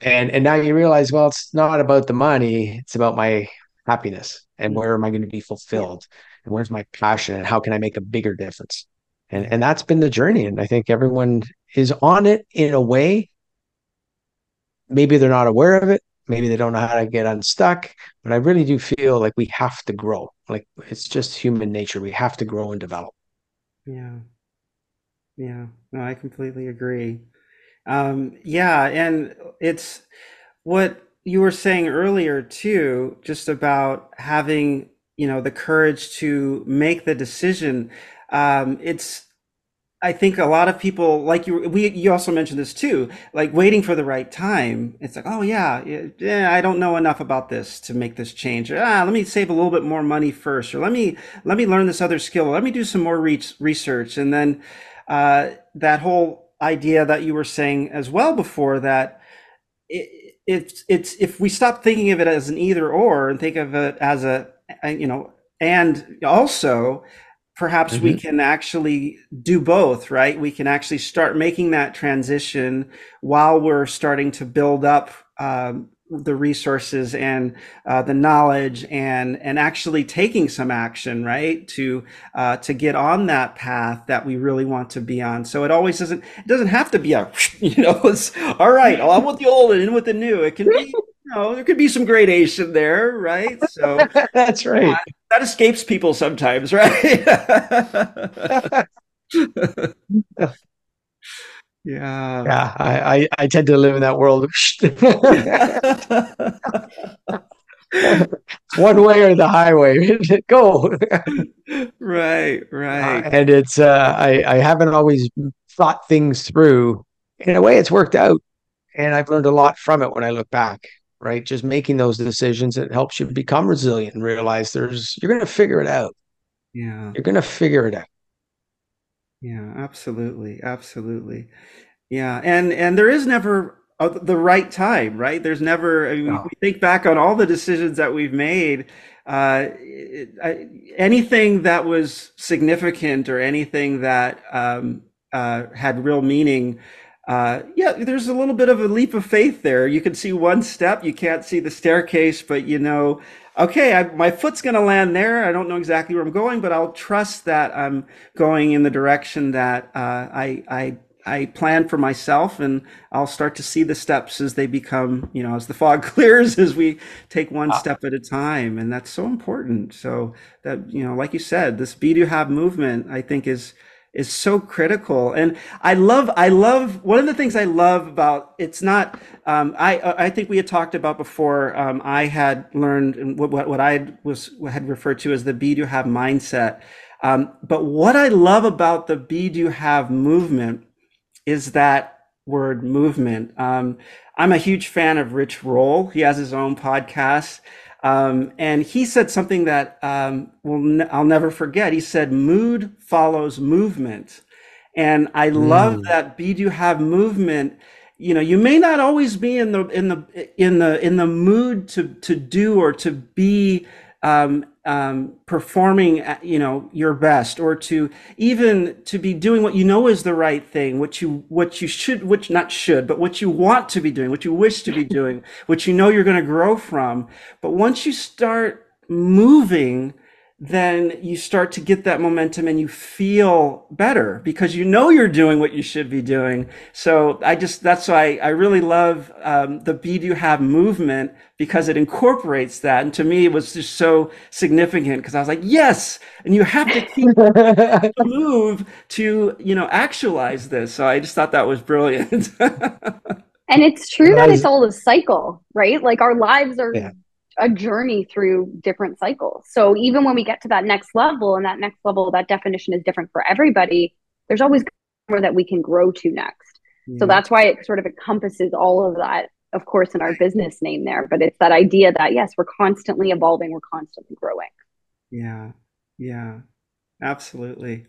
And and now you realize, well, it's not about the money, it's about my happiness and mm-hmm. where am I going to be fulfilled and where's my passion and how can I make a bigger difference and and that's been the journey and i think everyone is on it in a way maybe they're not aware of it maybe they don't know how to get unstuck but i really do feel like we have to grow. Like it's just human nature. We have to grow and develop. Yeah. Yeah. No i completely agree. Um yeah and it's what you were saying earlier too just about having you know the courage to make the decision. Um, it's I think a lot of people like you. We you also mentioned this too, like waiting for the right time. It's like, oh yeah, yeah, I don't know enough about this to make this change. Or, ah, let me save a little bit more money first, or let me let me learn this other skill. Let me do some more re- research, and then uh, that whole idea that you were saying as well before that it, it's it's if we stop thinking of it as an either or and think of it as a you know and also perhaps mm-hmm. we can actually do both, right? We can actually start making that transition while we're starting to build up um, the resources and uh, the knowledge and and actually taking some action right to uh, to get on that path that we really want to be on so it always doesn't it doesn't have to be a you know it's all right I'm with the old and in with the new it can be you know, there could be some gradation there, right? So that's right. That escapes people sometimes, right? yeah. Yeah. I, I, I tend to live in that world. one way or the highway. Go. right, right. Uh, and it's uh I, I haven't always thought things through. In a way it's worked out. And I've learned a lot from it when I look back right? Just making those decisions, it helps you become resilient and realize there's, you're going to figure it out. Yeah. You're going to figure it out. Yeah, absolutely. Absolutely. Yeah. And, and there is never the right time, right? There's never, I mean, no. we think back on all the decisions that we've made, uh, I, anything that was significant or anything that, um, uh, had real meaning, uh, yeah, there's a little bit of a leap of faith there. You can see one step, you can't see the staircase, but you know, okay, I, my foot's going to land there. I don't know exactly where I'm going, but I'll trust that I'm going in the direction that uh, I, I I plan for myself, and I'll start to see the steps as they become, you know, as the fog clears, as we take one step at a time, and that's so important. So that you know, like you said, this be do have movement, I think, is is so critical. And I love, I love, one of the things I love about, it's not, um, I, I think we had talked about before, um, I had learned what, what, I was, had referred to as the be do have mindset. Um, but what I love about the be do have movement is that word movement. Um, I'm a huge fan of Rich Roll. He has his own podcast. Um, and he said something that um, will I'll never forget. He said, "Mood follows movement," and I mm. love that. Be do have movement. You know, you may not always be in the in the in the in the mood to to do or to be um, um, performing, you know, your best, or to even to be doing what you know is the right thing, what you what you should, which not should, but what you want to be doing, what you wish to be doing, what you know you're going to grow from. But once you start moving, then you start to get that momentum and you feel better because you know you're doing what you should be doing. So I just, that's why I really love um, the Be Do Have movement because it incorporates that. And to me, it was just so significant because I was like, yes, and you have to keep the move to, you know, actualize this. So I just thought that was brilliant. and it's true that it's all a cycle, right? Like our lives are yeah a journey through different cycles. So even when we get to that next level and that next level, that definition is different for everybody, there's always more that we can grow to next. Yeah. So mm-hmm. that's why it sort of encompasses all of that, of course, in our business name there. But it's that idea that, yes, we're constantly evolving, we're constantly growing. Yeah. Yeah. Absolutely.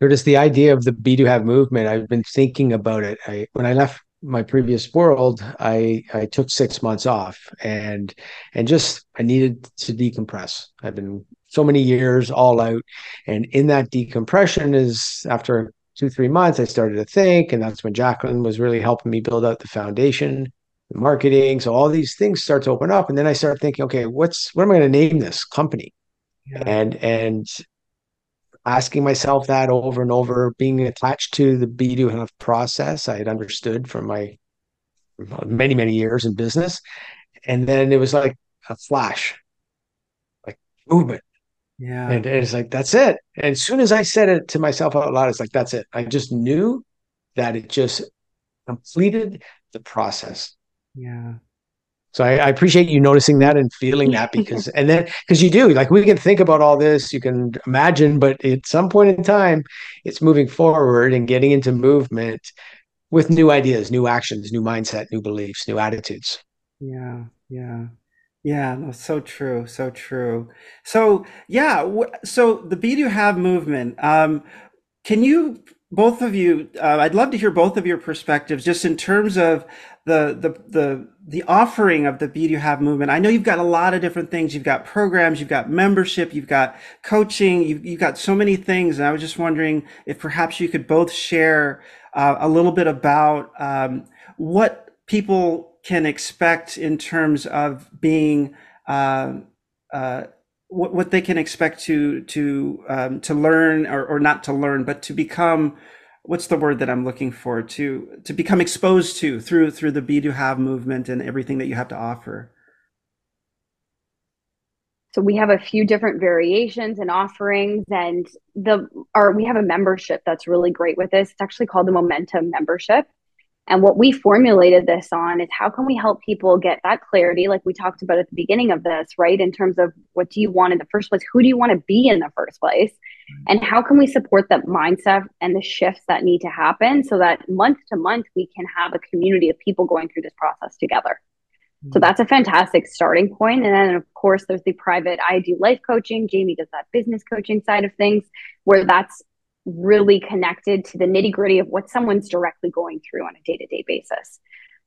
Curtis, the idea of the Be Do Have movement, I've been thinking about it. I when I left my previous world, I I took six months off and and just I needed to decompress. I've been so many years all out, and in that decompression is after two three months I started to think, and that's when Jacklyn was really helping me build out the foundation, the marketing. So all these things start to open up, and then I start thinking, okay, what's what am I going to name this company? Yeah. And and asking myself that over and over, being attached to the Be Do Have process. I had understood from my many, many years in business. And then it was like a flash, like movement. Yeah. And, and it's like, that's it. And as soon as I said it to myself out loud, it's like, that's it. I just knew that it just completed the process. Yeah. So I, I, appreciate you noticing that and feeling that because, and then because you do, like we can think about all this, you can imagine, but at some point in time, it's moving forward and getting into movement with new ideas, new actions, new mindset, new beliefs, new attitudes. Yeah, yeah, yeah. No, so true, so true. So yeah, so the Be Do Have movement. Um, can you both of you? Uh, I'd love to hear both of your perspectives, just in terms of the the the the offering of the Be Do Have movement. I know you've got a lot of different things. You've got programs, you've got membership, you've got coaching, you've, you've got so many things. And I was just wondering if perhaps you could both share uh, a little bit about um, what people can expect in terms of being uh, uh, what, what they can expect to to um, to learn or, or not to learn, but to become what's the word that I'm looking for to to become exposed to through through the Be Do Have movement and everything that you have to offer? So we have a few different variations and offerings, and the our we have a membership that's really great with this. It's actually called the Momentum Membership. And what we formulated this on is how can we help people get that clarity, like we talked about at the beginning of this, right? In terms of what do you want in the first place? Who do you want to be in the first place? And how can we support that mindset and the shifts that need to happen so that month to month we can have a community of people going through this process together? So mm-hmm. that's a fantastic starting point. And then, of course, there's the private I do life coaching. Jamie does that business coaching side of things, where that's really connected to the nitty gritty of what someone's directly going through on a day to day basis.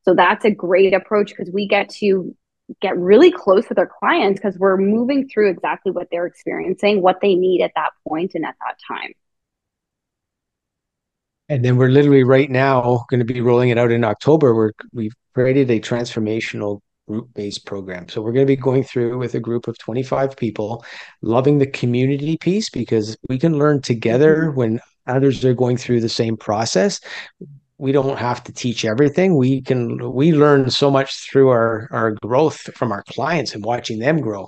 So that's a great approach because we get to get really close with our clients because we're moving through exactly what they're experiencing, what they need at that point and at that time. And then we're literally right now going to be rolling it out in October. We're we've created a transformational group based program. So we're going to be going through with a group of 25 people, loving the community piece because we can learn together mm-hmm. when others are going through the same process. We don't have to teach everything. We can we learn so much through our our growth from our clients and watching them grow.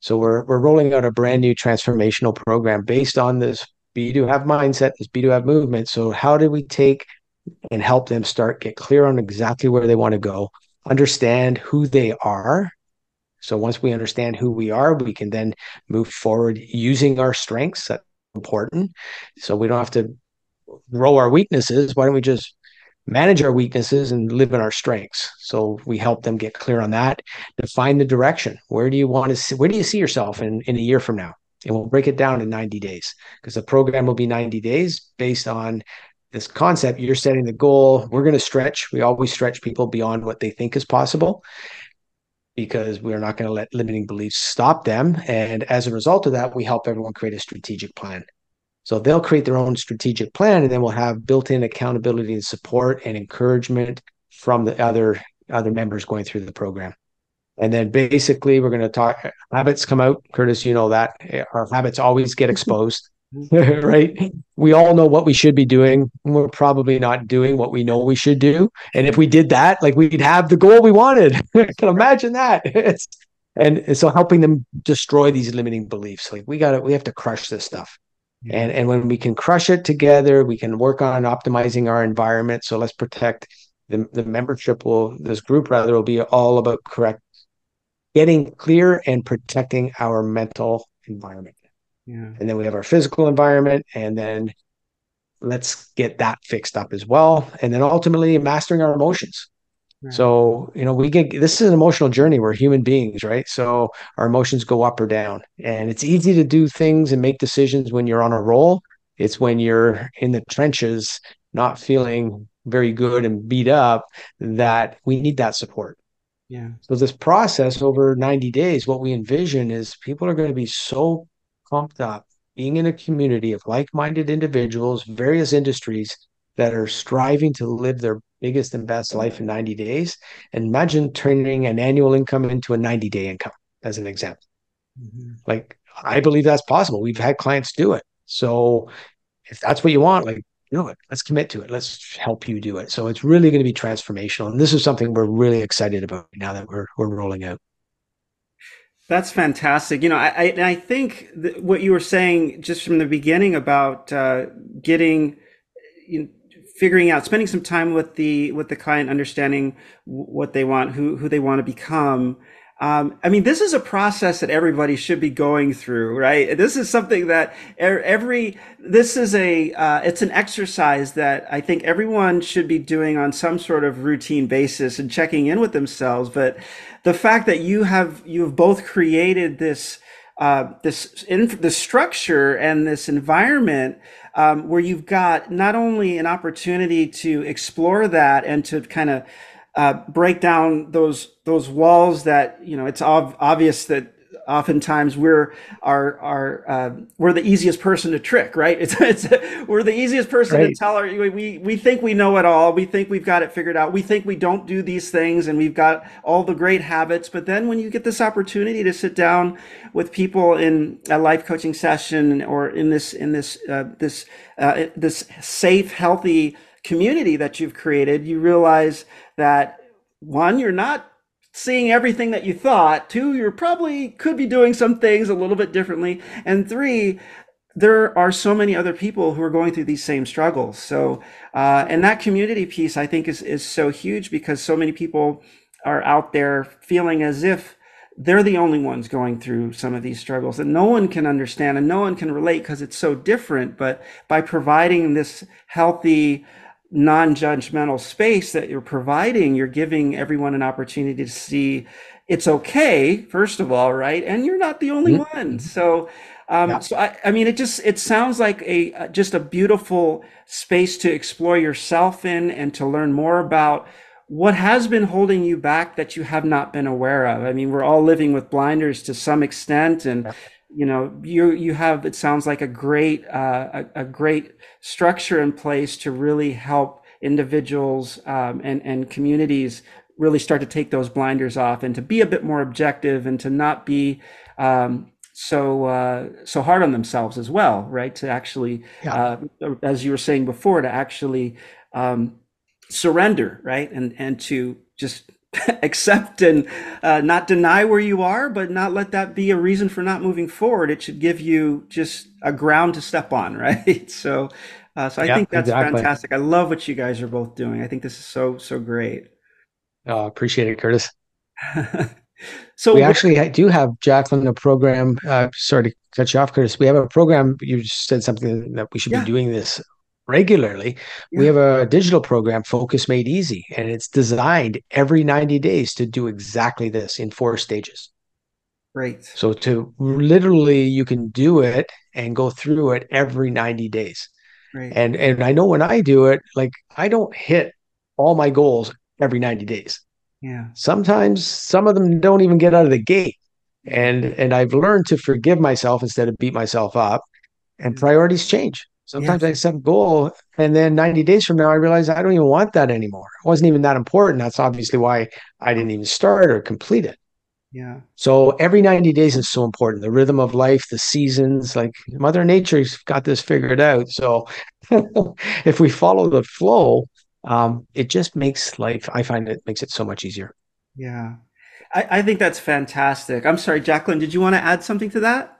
So we're we're rolling out a brand new transformational program based on this Be Do Have mindset, this Be Do Have movement. So how do we take and help them start get clear on exactly where they want to go understand who they are. So once we understand who we are, we can then move forward using our strengths. That's important. So we don't have to grow our weaknesses. Why don't we just manage our weaknesses and live in our strengths? So we help them get clear on that, define the direction. Where do you want to see, where do you see yourself in, in a year from now? And we'll break it down in 90 days because the program will be 90 days based on this concept, you're setting the goal. We're going to stretch. We always stretch people beyond what they think is possible because we're not going to let limiting beliefs stop them. And as a result of that, we help everyone create a strategic plan. So they'll create their own strategic plan, and then we'll have built-in accountability and support and encouragement from the other other members going through the program. And then basically, we're going to talk habits come out. Curtis, you know that eh, our habits always get exposed, right? We all know what we should be doing. We're probably not doing what we know we should do. And if we did that, like we'd have the goal we wanted. can imagine that. It's, and so helping them destroy these limiting beliefs. Like we got to, we have to crush this stuff. And and when we can crush it together, we can work on optimizing our environment. So let's protect the, the membership will this group rather will be all about correct getting clear and protecting our mental environment. Yeah. And then we have our physical environment and then let's get that fixed up as well. And then ultimately mastering our emotions. So, you know, we get this is an emotional journey. We're human beings, right? So our emotions go up or down. And it's easy to do things and make decisions when you're on a roll. It's when you're in the trenches, not feeling very good and beat up, that we need that support. Yeah. So this process over 90 days, what we envision is people are going to be so pumped up being in a community of like-minded individuals, various industries that are striving to live their biggest and best life in 90 days. And imagine turning an annual income into a 90 day income, as an example. Mm-hmm. Like, I believe that's possible. We've had clients do it. So, if that's what you want, like, do it. Let's commit to it. Let's help you do it. So, it's really going to be transformational. And this is something we're really excited about now that we're, we're rolling out. That's fantastic. You know, I, I, I think what you were saying just from the beginning about uh, getting you know, figuring out spending some time with the with the client understanding what they want who who they want to become um, I mean, this is a process that everybody should be going through, right? This is something that every, this is a, uh, it's an exercise that I think everyone should be doing on some sort of routine basis and checking in with themselves. But the fact that you have, you have both created this, uh, this, in, the structure and this environment um, where you've got not only an opportunity to explore that and to kind of uh, break down those those walls that you know it's ob- obvious that oftentimes we're our our uh, we're the easiest person to trick, right? It's it's we're the easiest person right. to tell our we we think we know it all. We think we've got it figured out. We think we don't do these things, and we've got all the great habits. But then when you get this opportunity to sit down with people in a life coaching session or in this in this uh, this uh, this safe, healthy community that you've created, you realize that one, you're not seeing everything that you thought. Two, you're probably could be doing some things a little bit differently. And three, there are so many other people who are going through these same struggles. So, uh, and that community piece, I think, is is so huge because so many people are out there feeling as if they're the only ones going through some of these struggles and no one can understand and no one can relate because it's so different. But by providing this healthy, non-judgmental space that you're providing you're giving everyone an opportunity to see it's okay first of all right and you're not the only mm-hmm. one so um, yeah. so I, I mean it just it sounds like a just a beautiful space to explore yourself in and to learn more about what has been holding you back that you have not been aware of i mean we're all living with blinders to some extent and yeah you know you you have it sounds like a great uh, a, a, great structure in place to really help individuals um, and and communities really start to take those blinders off and to be a bit more objective and to not be um, so uh, so hard on themselves as well right to actually yeah. uh, as you were saying before to actually um, surrender right and and to just accept and uh, not deny where you are, but not let that be a reason for not moving forward. It should give you just a ground to step on, right? So, uh, so I think that's exactly. fantastic. I love what you guys are both doing. I think this is so so great. Oh, appreciate it, Curtis. so we actually do have Jacklyn a program. Uh, sorry to cut you off, Curtis. We have a program. You said something that we should yeah. be doing this regularly. Yeah. We have a digital program, Focus Made Easy, and it's designed every 90 days to do exactly this in four stages. Great. So to literally you can do it and go through it every 90 days. Right. And and I know when I do it, like I don't hit all my goals every 90 days. Yeah. Sometimes some of them don't even get out of the gate. And and I've learned to forgive myself instead of beat myself up. And mm-hmm. priorities change. Sometimes. I set a goal and then 90 days from now I realize I don't even want that anymore. It wasn't even that important. That's obviously why I didn't even start or complete it. Yeah. So every 90 days is so important. The rhythm of life, the seasons, like Mother Nature's got this figured out. So if we follow the flow, um, it just makes life, I find it makes it so much easier. Yeah. I, I think that's fantastic. I'm sorry, Jacklyn, did you want to add something to that?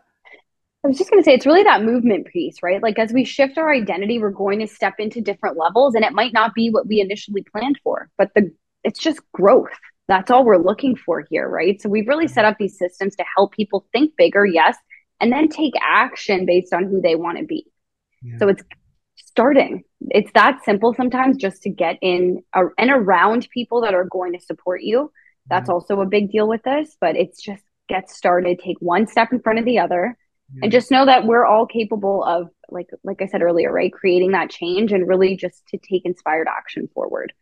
I was just going to say, it's really that movement piece, right? Like, as we shift our identity, we're going to step into different levels, and it might not be what we initially planned for, but the it's just growth. That's all we're looking for here, right? So we've really set up these systems to help people think bigger, yes, and then take action based on who they want to be. Yeah. So it's starting. It's that simple sometimes just to get in uh, and around people that are going to support you. That's yeah. also a big deal with this, but it's just get started, take one step in front of the other and just know that we're all capable of like like i said earlier right creating that change and really just to take inspired action forward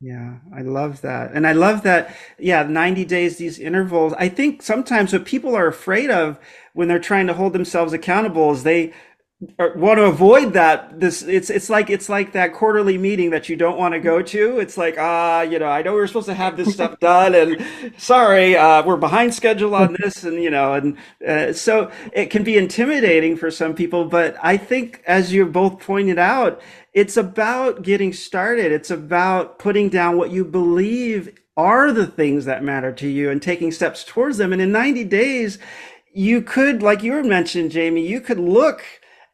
yeah, I love that. And I love that, yeah, 90 days, these intervals. I think sometimes what people are afraid of when they're trying to hold themselves accountable is they want to avoid that this it's it's like it's like that quarterly meeting that you don't want to go to. It's like ah uh, you know i know we are supposed to have this stuff done and sorry uh, we're behind schedule on this and you know and uh, so it can be intimidating for some people but i think as you both pointed out it's about getting started. It's about putting down what you believe are the things that matter to you and taking steps towards them. And in 90 days you could like you were mentioned jamie you could look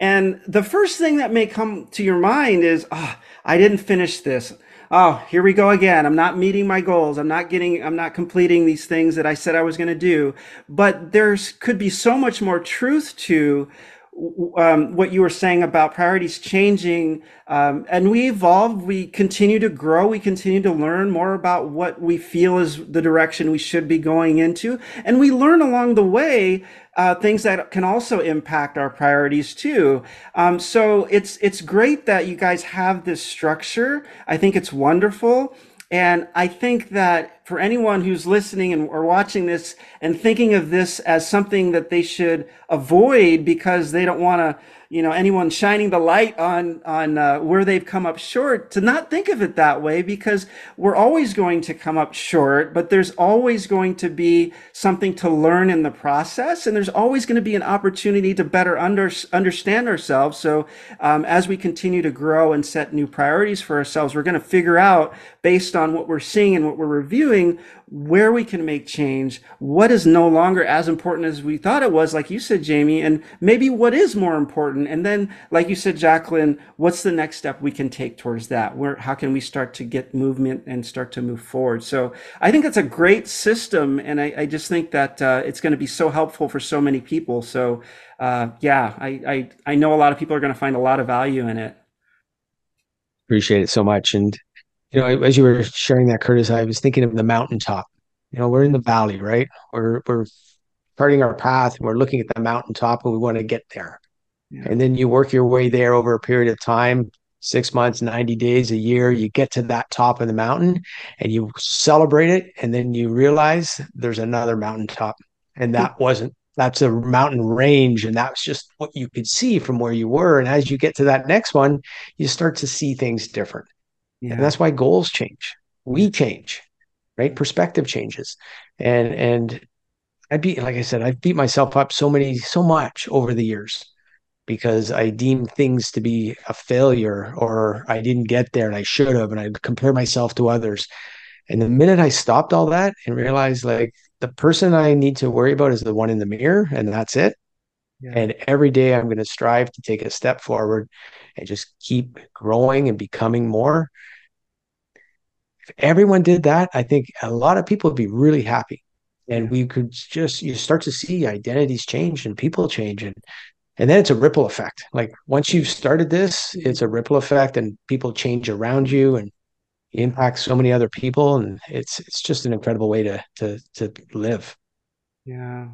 and the first thing that may come to your mind is, oh, I didn't finish this. Oh, here we go again. I'm not meeting my goals. I'm not getting, I'm not completing these things that I said I was going to do. But there's could be so much more truth to um, what you were saying about priorities changing um, and we evolve we continue to grow we continue to learn more about what we feel is the direction we should be going into and we learn along the way uh, things that can also impact our priorities too. Um, so it's it's great that you guys have this structure. I think it's wonderful. And I think that for anyone who's listening and or watching this and thinking of this as something that they should avoid because they don't want to you know anyone shining the light on on uh, where they've come up short to not think of it that way because we're always going to come up short but there's always going to be something to learn in the process and there's always going to be an opportunity to better under, understand ourselves. So um, as we continue to grow and set new priorities for ourselves we're going to figure out based on what we're seeing and what we're reviewing where we can make change, what is no longer as important as we thought it was, like you said, Jamie, and maybe what is more important. And then, like you said, Jacklyn, what's the next step we can take towards that? Where, how can we start to get movement and start to move forward? So I think that's a great system. And I, I just think that uh, it's going to be so helpful for so many people. So uh, yeah, I, I, I know a lot of people are going to find a lot of value in it. Appreciate it so much. And you know, as you were sharing that, Curtis, I was thinking of the mountaintop. You know, we're in the valley, right? We're we're charting our path and we're looking at the mountaintop and we want to get there. Yeah. And then you work your way there over a period of time, six months, 90 days, a year, you get to that top of the mountain and you celebrate it. And then you realize there's another mountaintop. And that hmm. wasn't that's a mountain range and that's just what you could see from where you were and as you get to that next one you start to see things different yeah. And that's why goals change. We change, right? Perspective changes. And and I beat like I said, I've beat myself up so many, so much over the years because I deemed things to be a failure or I didn't get there and I should have, and I compare myself to others. And the minute I stopped all that and realized like the person I need to worry about is the one in the mirror, and that's it. Yeah. And every day I'm going to strive to take a step forward and just keep growing and becoming more if everyone did that, I think a lot of people would be really happy. And we could just you start to see identities change and people change and and then it's a ripple effect. Like once you've started this, it's a ripple effect and people change around you and impact so many other people and it's it's just an incredible way to to to live. Yeah.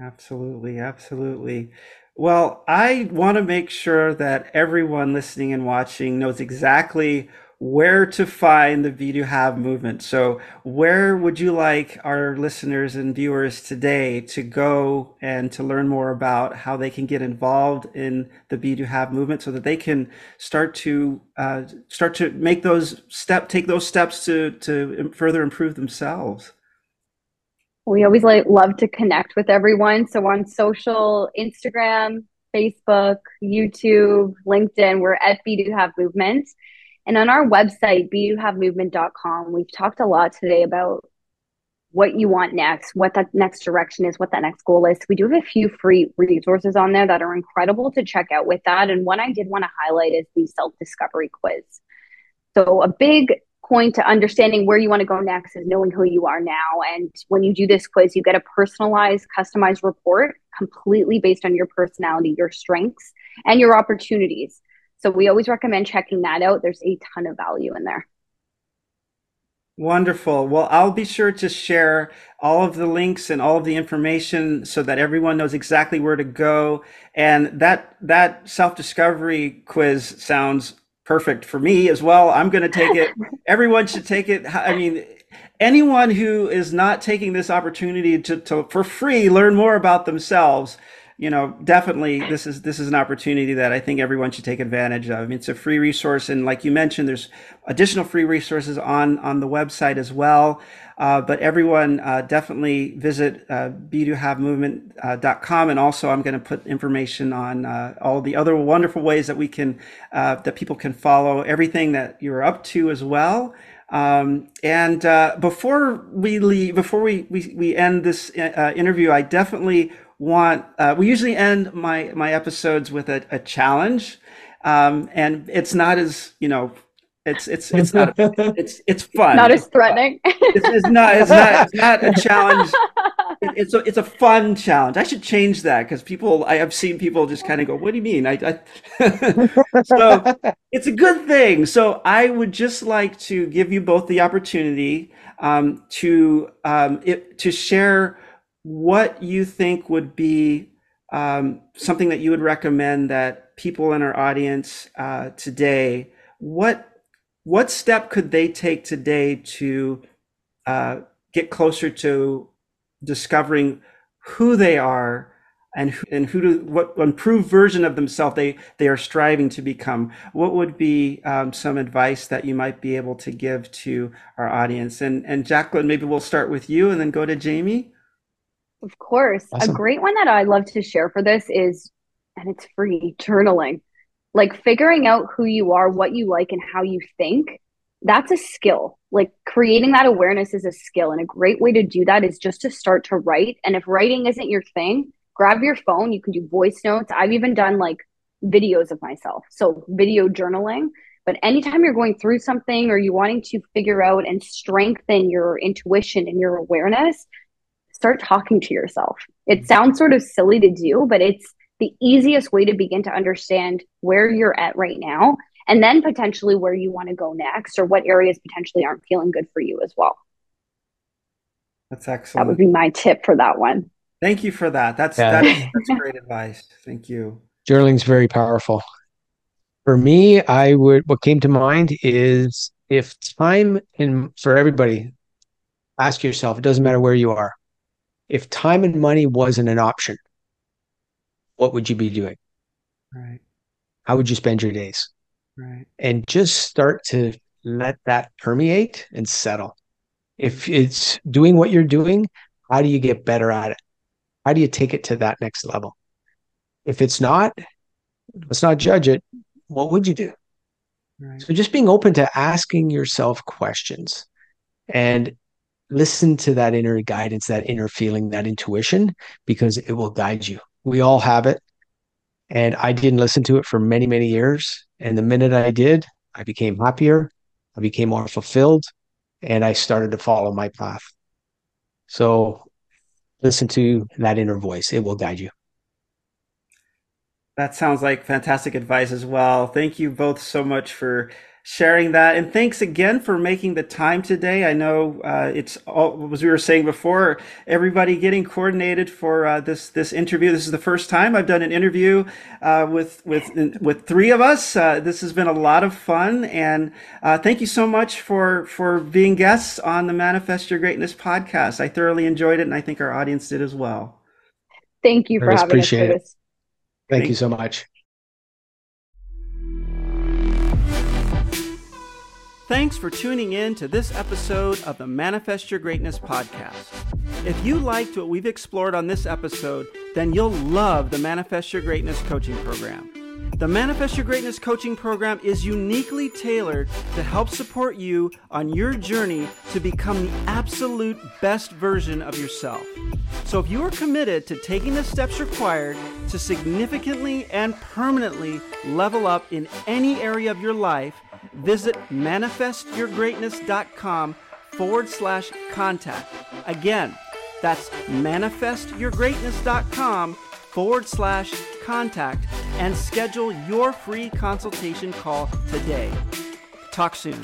Absolutely, absolutely. Well, I want to make sure that everyone listening and watching knows exactly where to find the Be Do Have movement. So, where would you like our listeners and viewers today to go and to learn more about how they can get involved in the Be Do Have movement, so that they can start to uh, start to make those step take those steps to to further improve themselves? We always like love to connect with everyone. So on social, Instagram, Facebook, YouTube, LinkedIn, we're at Be Do Have Movement. And on our website, bedohavemovement.com, we've talked a lot today about what you want next, what that next direction is, what that next goal is. We do have a few free resources on there that are incredible to check out with that. And one I did want to highlight is the self discovery quiz. So, a big point to understanding where you want to go next is knowing who you are now. And when you do this quiz, you get a personalized, customized report completely based on your personality, your strengths, and your opportunities. So, we always recommend checking that out. There's a ton of value in there. Wonderful. Well, I'll be sure to share all of the links and all of the information so that everyone knows exactly where to go. And that that self-discovery quiz sounds perfect for me as well. I'm going to take it. Everyone should take it. I mean, anyone who is not taking this opportunity to, to for free learn more about themselves you know, definitely this is this is an opportunity that I think everyone should take advantage of. I mean, it's a free resource, and like you mentioned, there's additional free resources on on the website as well. Uh, but everyone uh, definitely visit uh, bedohavemovement.com, uh, and also I'm going to put information on uh, all the other wonderful ways that we can uh, that people can follow everything that you're up to as well. Um, and uh, before we leave, before we, we, we end this uh, interview, I definitely want uh, we usually end my my episodes with a, a challenge. Um, and it's not as you know it's it's it's not it's it's fun. Not as threatening. It's, it's not it's not it's not a challenge. It's a it's a fun challenge. I should change that because people i have seen people just kind of go what do you mean? I, I so it's a good thing. So i would just like to give you both the opportunity um, to um, it, to share what you think would be um, something that you would recommend that people in our audience uh, today what what step could they take today to uh, get closer to discovering who they are and who, and who do what improved version of themselves they they are striving to become? What would be um, some advice that you might be able to give to our audience? And and jacklyn maybe we'll start with you and then go to jamie of course. Awesome. A great one that I love to share for this is, and it's free, journaling. Like figuring out who you are, what you like, and how you think. That's a skill. Like creating that awareness is a skill. And a great way to do that is just to start to write. And if writing isn't your thing, grab your phone. You can do voice notes. I've even done like videos of myself. So video journaling. But anytime you're going through something or you wanting to figure out and strengthen your intuition and your awareness, start talking to yourself. It mm-hmm. sounds sort of silly to do, but it's the easiest way to begin to understand where you're at right now and then potentially where you want to go next or what areas potentially aren't feeling good for you as well. That's excellent. That would be my tip for that one. Thank you for that. That's yeah. that's, that's great advice. Thank you. Journaling's very powerful. For me, I would what came to mind is if time and for everybody, ask yourself, it doesn't matter where you are if time and money wasn't an option, what would you be doing? Right. How would you spend your days? Right. And just start to let that permeate and settle. If it's doing what you're doing, how do you get better at it? How do you take it to that next level? If it's not, let's not judge it. What would you do? Right. So just being open to asking yourself questions and listen to that inner guidance, that inner feeling, that intuition, because it will guide you. We all have it. And I didn't listen to it for many, many years. And the minute I did, I became happier, I became more fulfilled, and I started to follow my path. So listen to that inner voice, it will guide you. That sounds like fantastic advice as well. Thank you both so much for sharing that. And thanks again for making the time today. I know uh, it's all, as we were saying before, everybody getting coordinated for uh, this this interview. This is the first time I've done an interview uh, with with with three of us. Uh, this has been a lot of fun, and uh, thank you so much for for being guests on the Manifest Your Greatness podcast. I thoroughly enjoyed it, and I think our audience did as well. Thank you for having appreciate us. Thank, Thank you so much. Thanks for tuning in to this episode of the Manifest Your Greatness podcast. If you liked what we've explored on this episode, then you'll love the Manifest Your Greatness coaching program. The Manifest Your Greatness coaching program is uniquely tailored to help support you on your journey to become the absolute best version of yourself. So if you are committed to taking the steps required to significantly and permanently level up in any area of your life, visit manifestyourgreatness.com forward slash contact. Again, that's manifestyourgreatness.com forward slash contact and schedule your free consultation call today. Talk soon.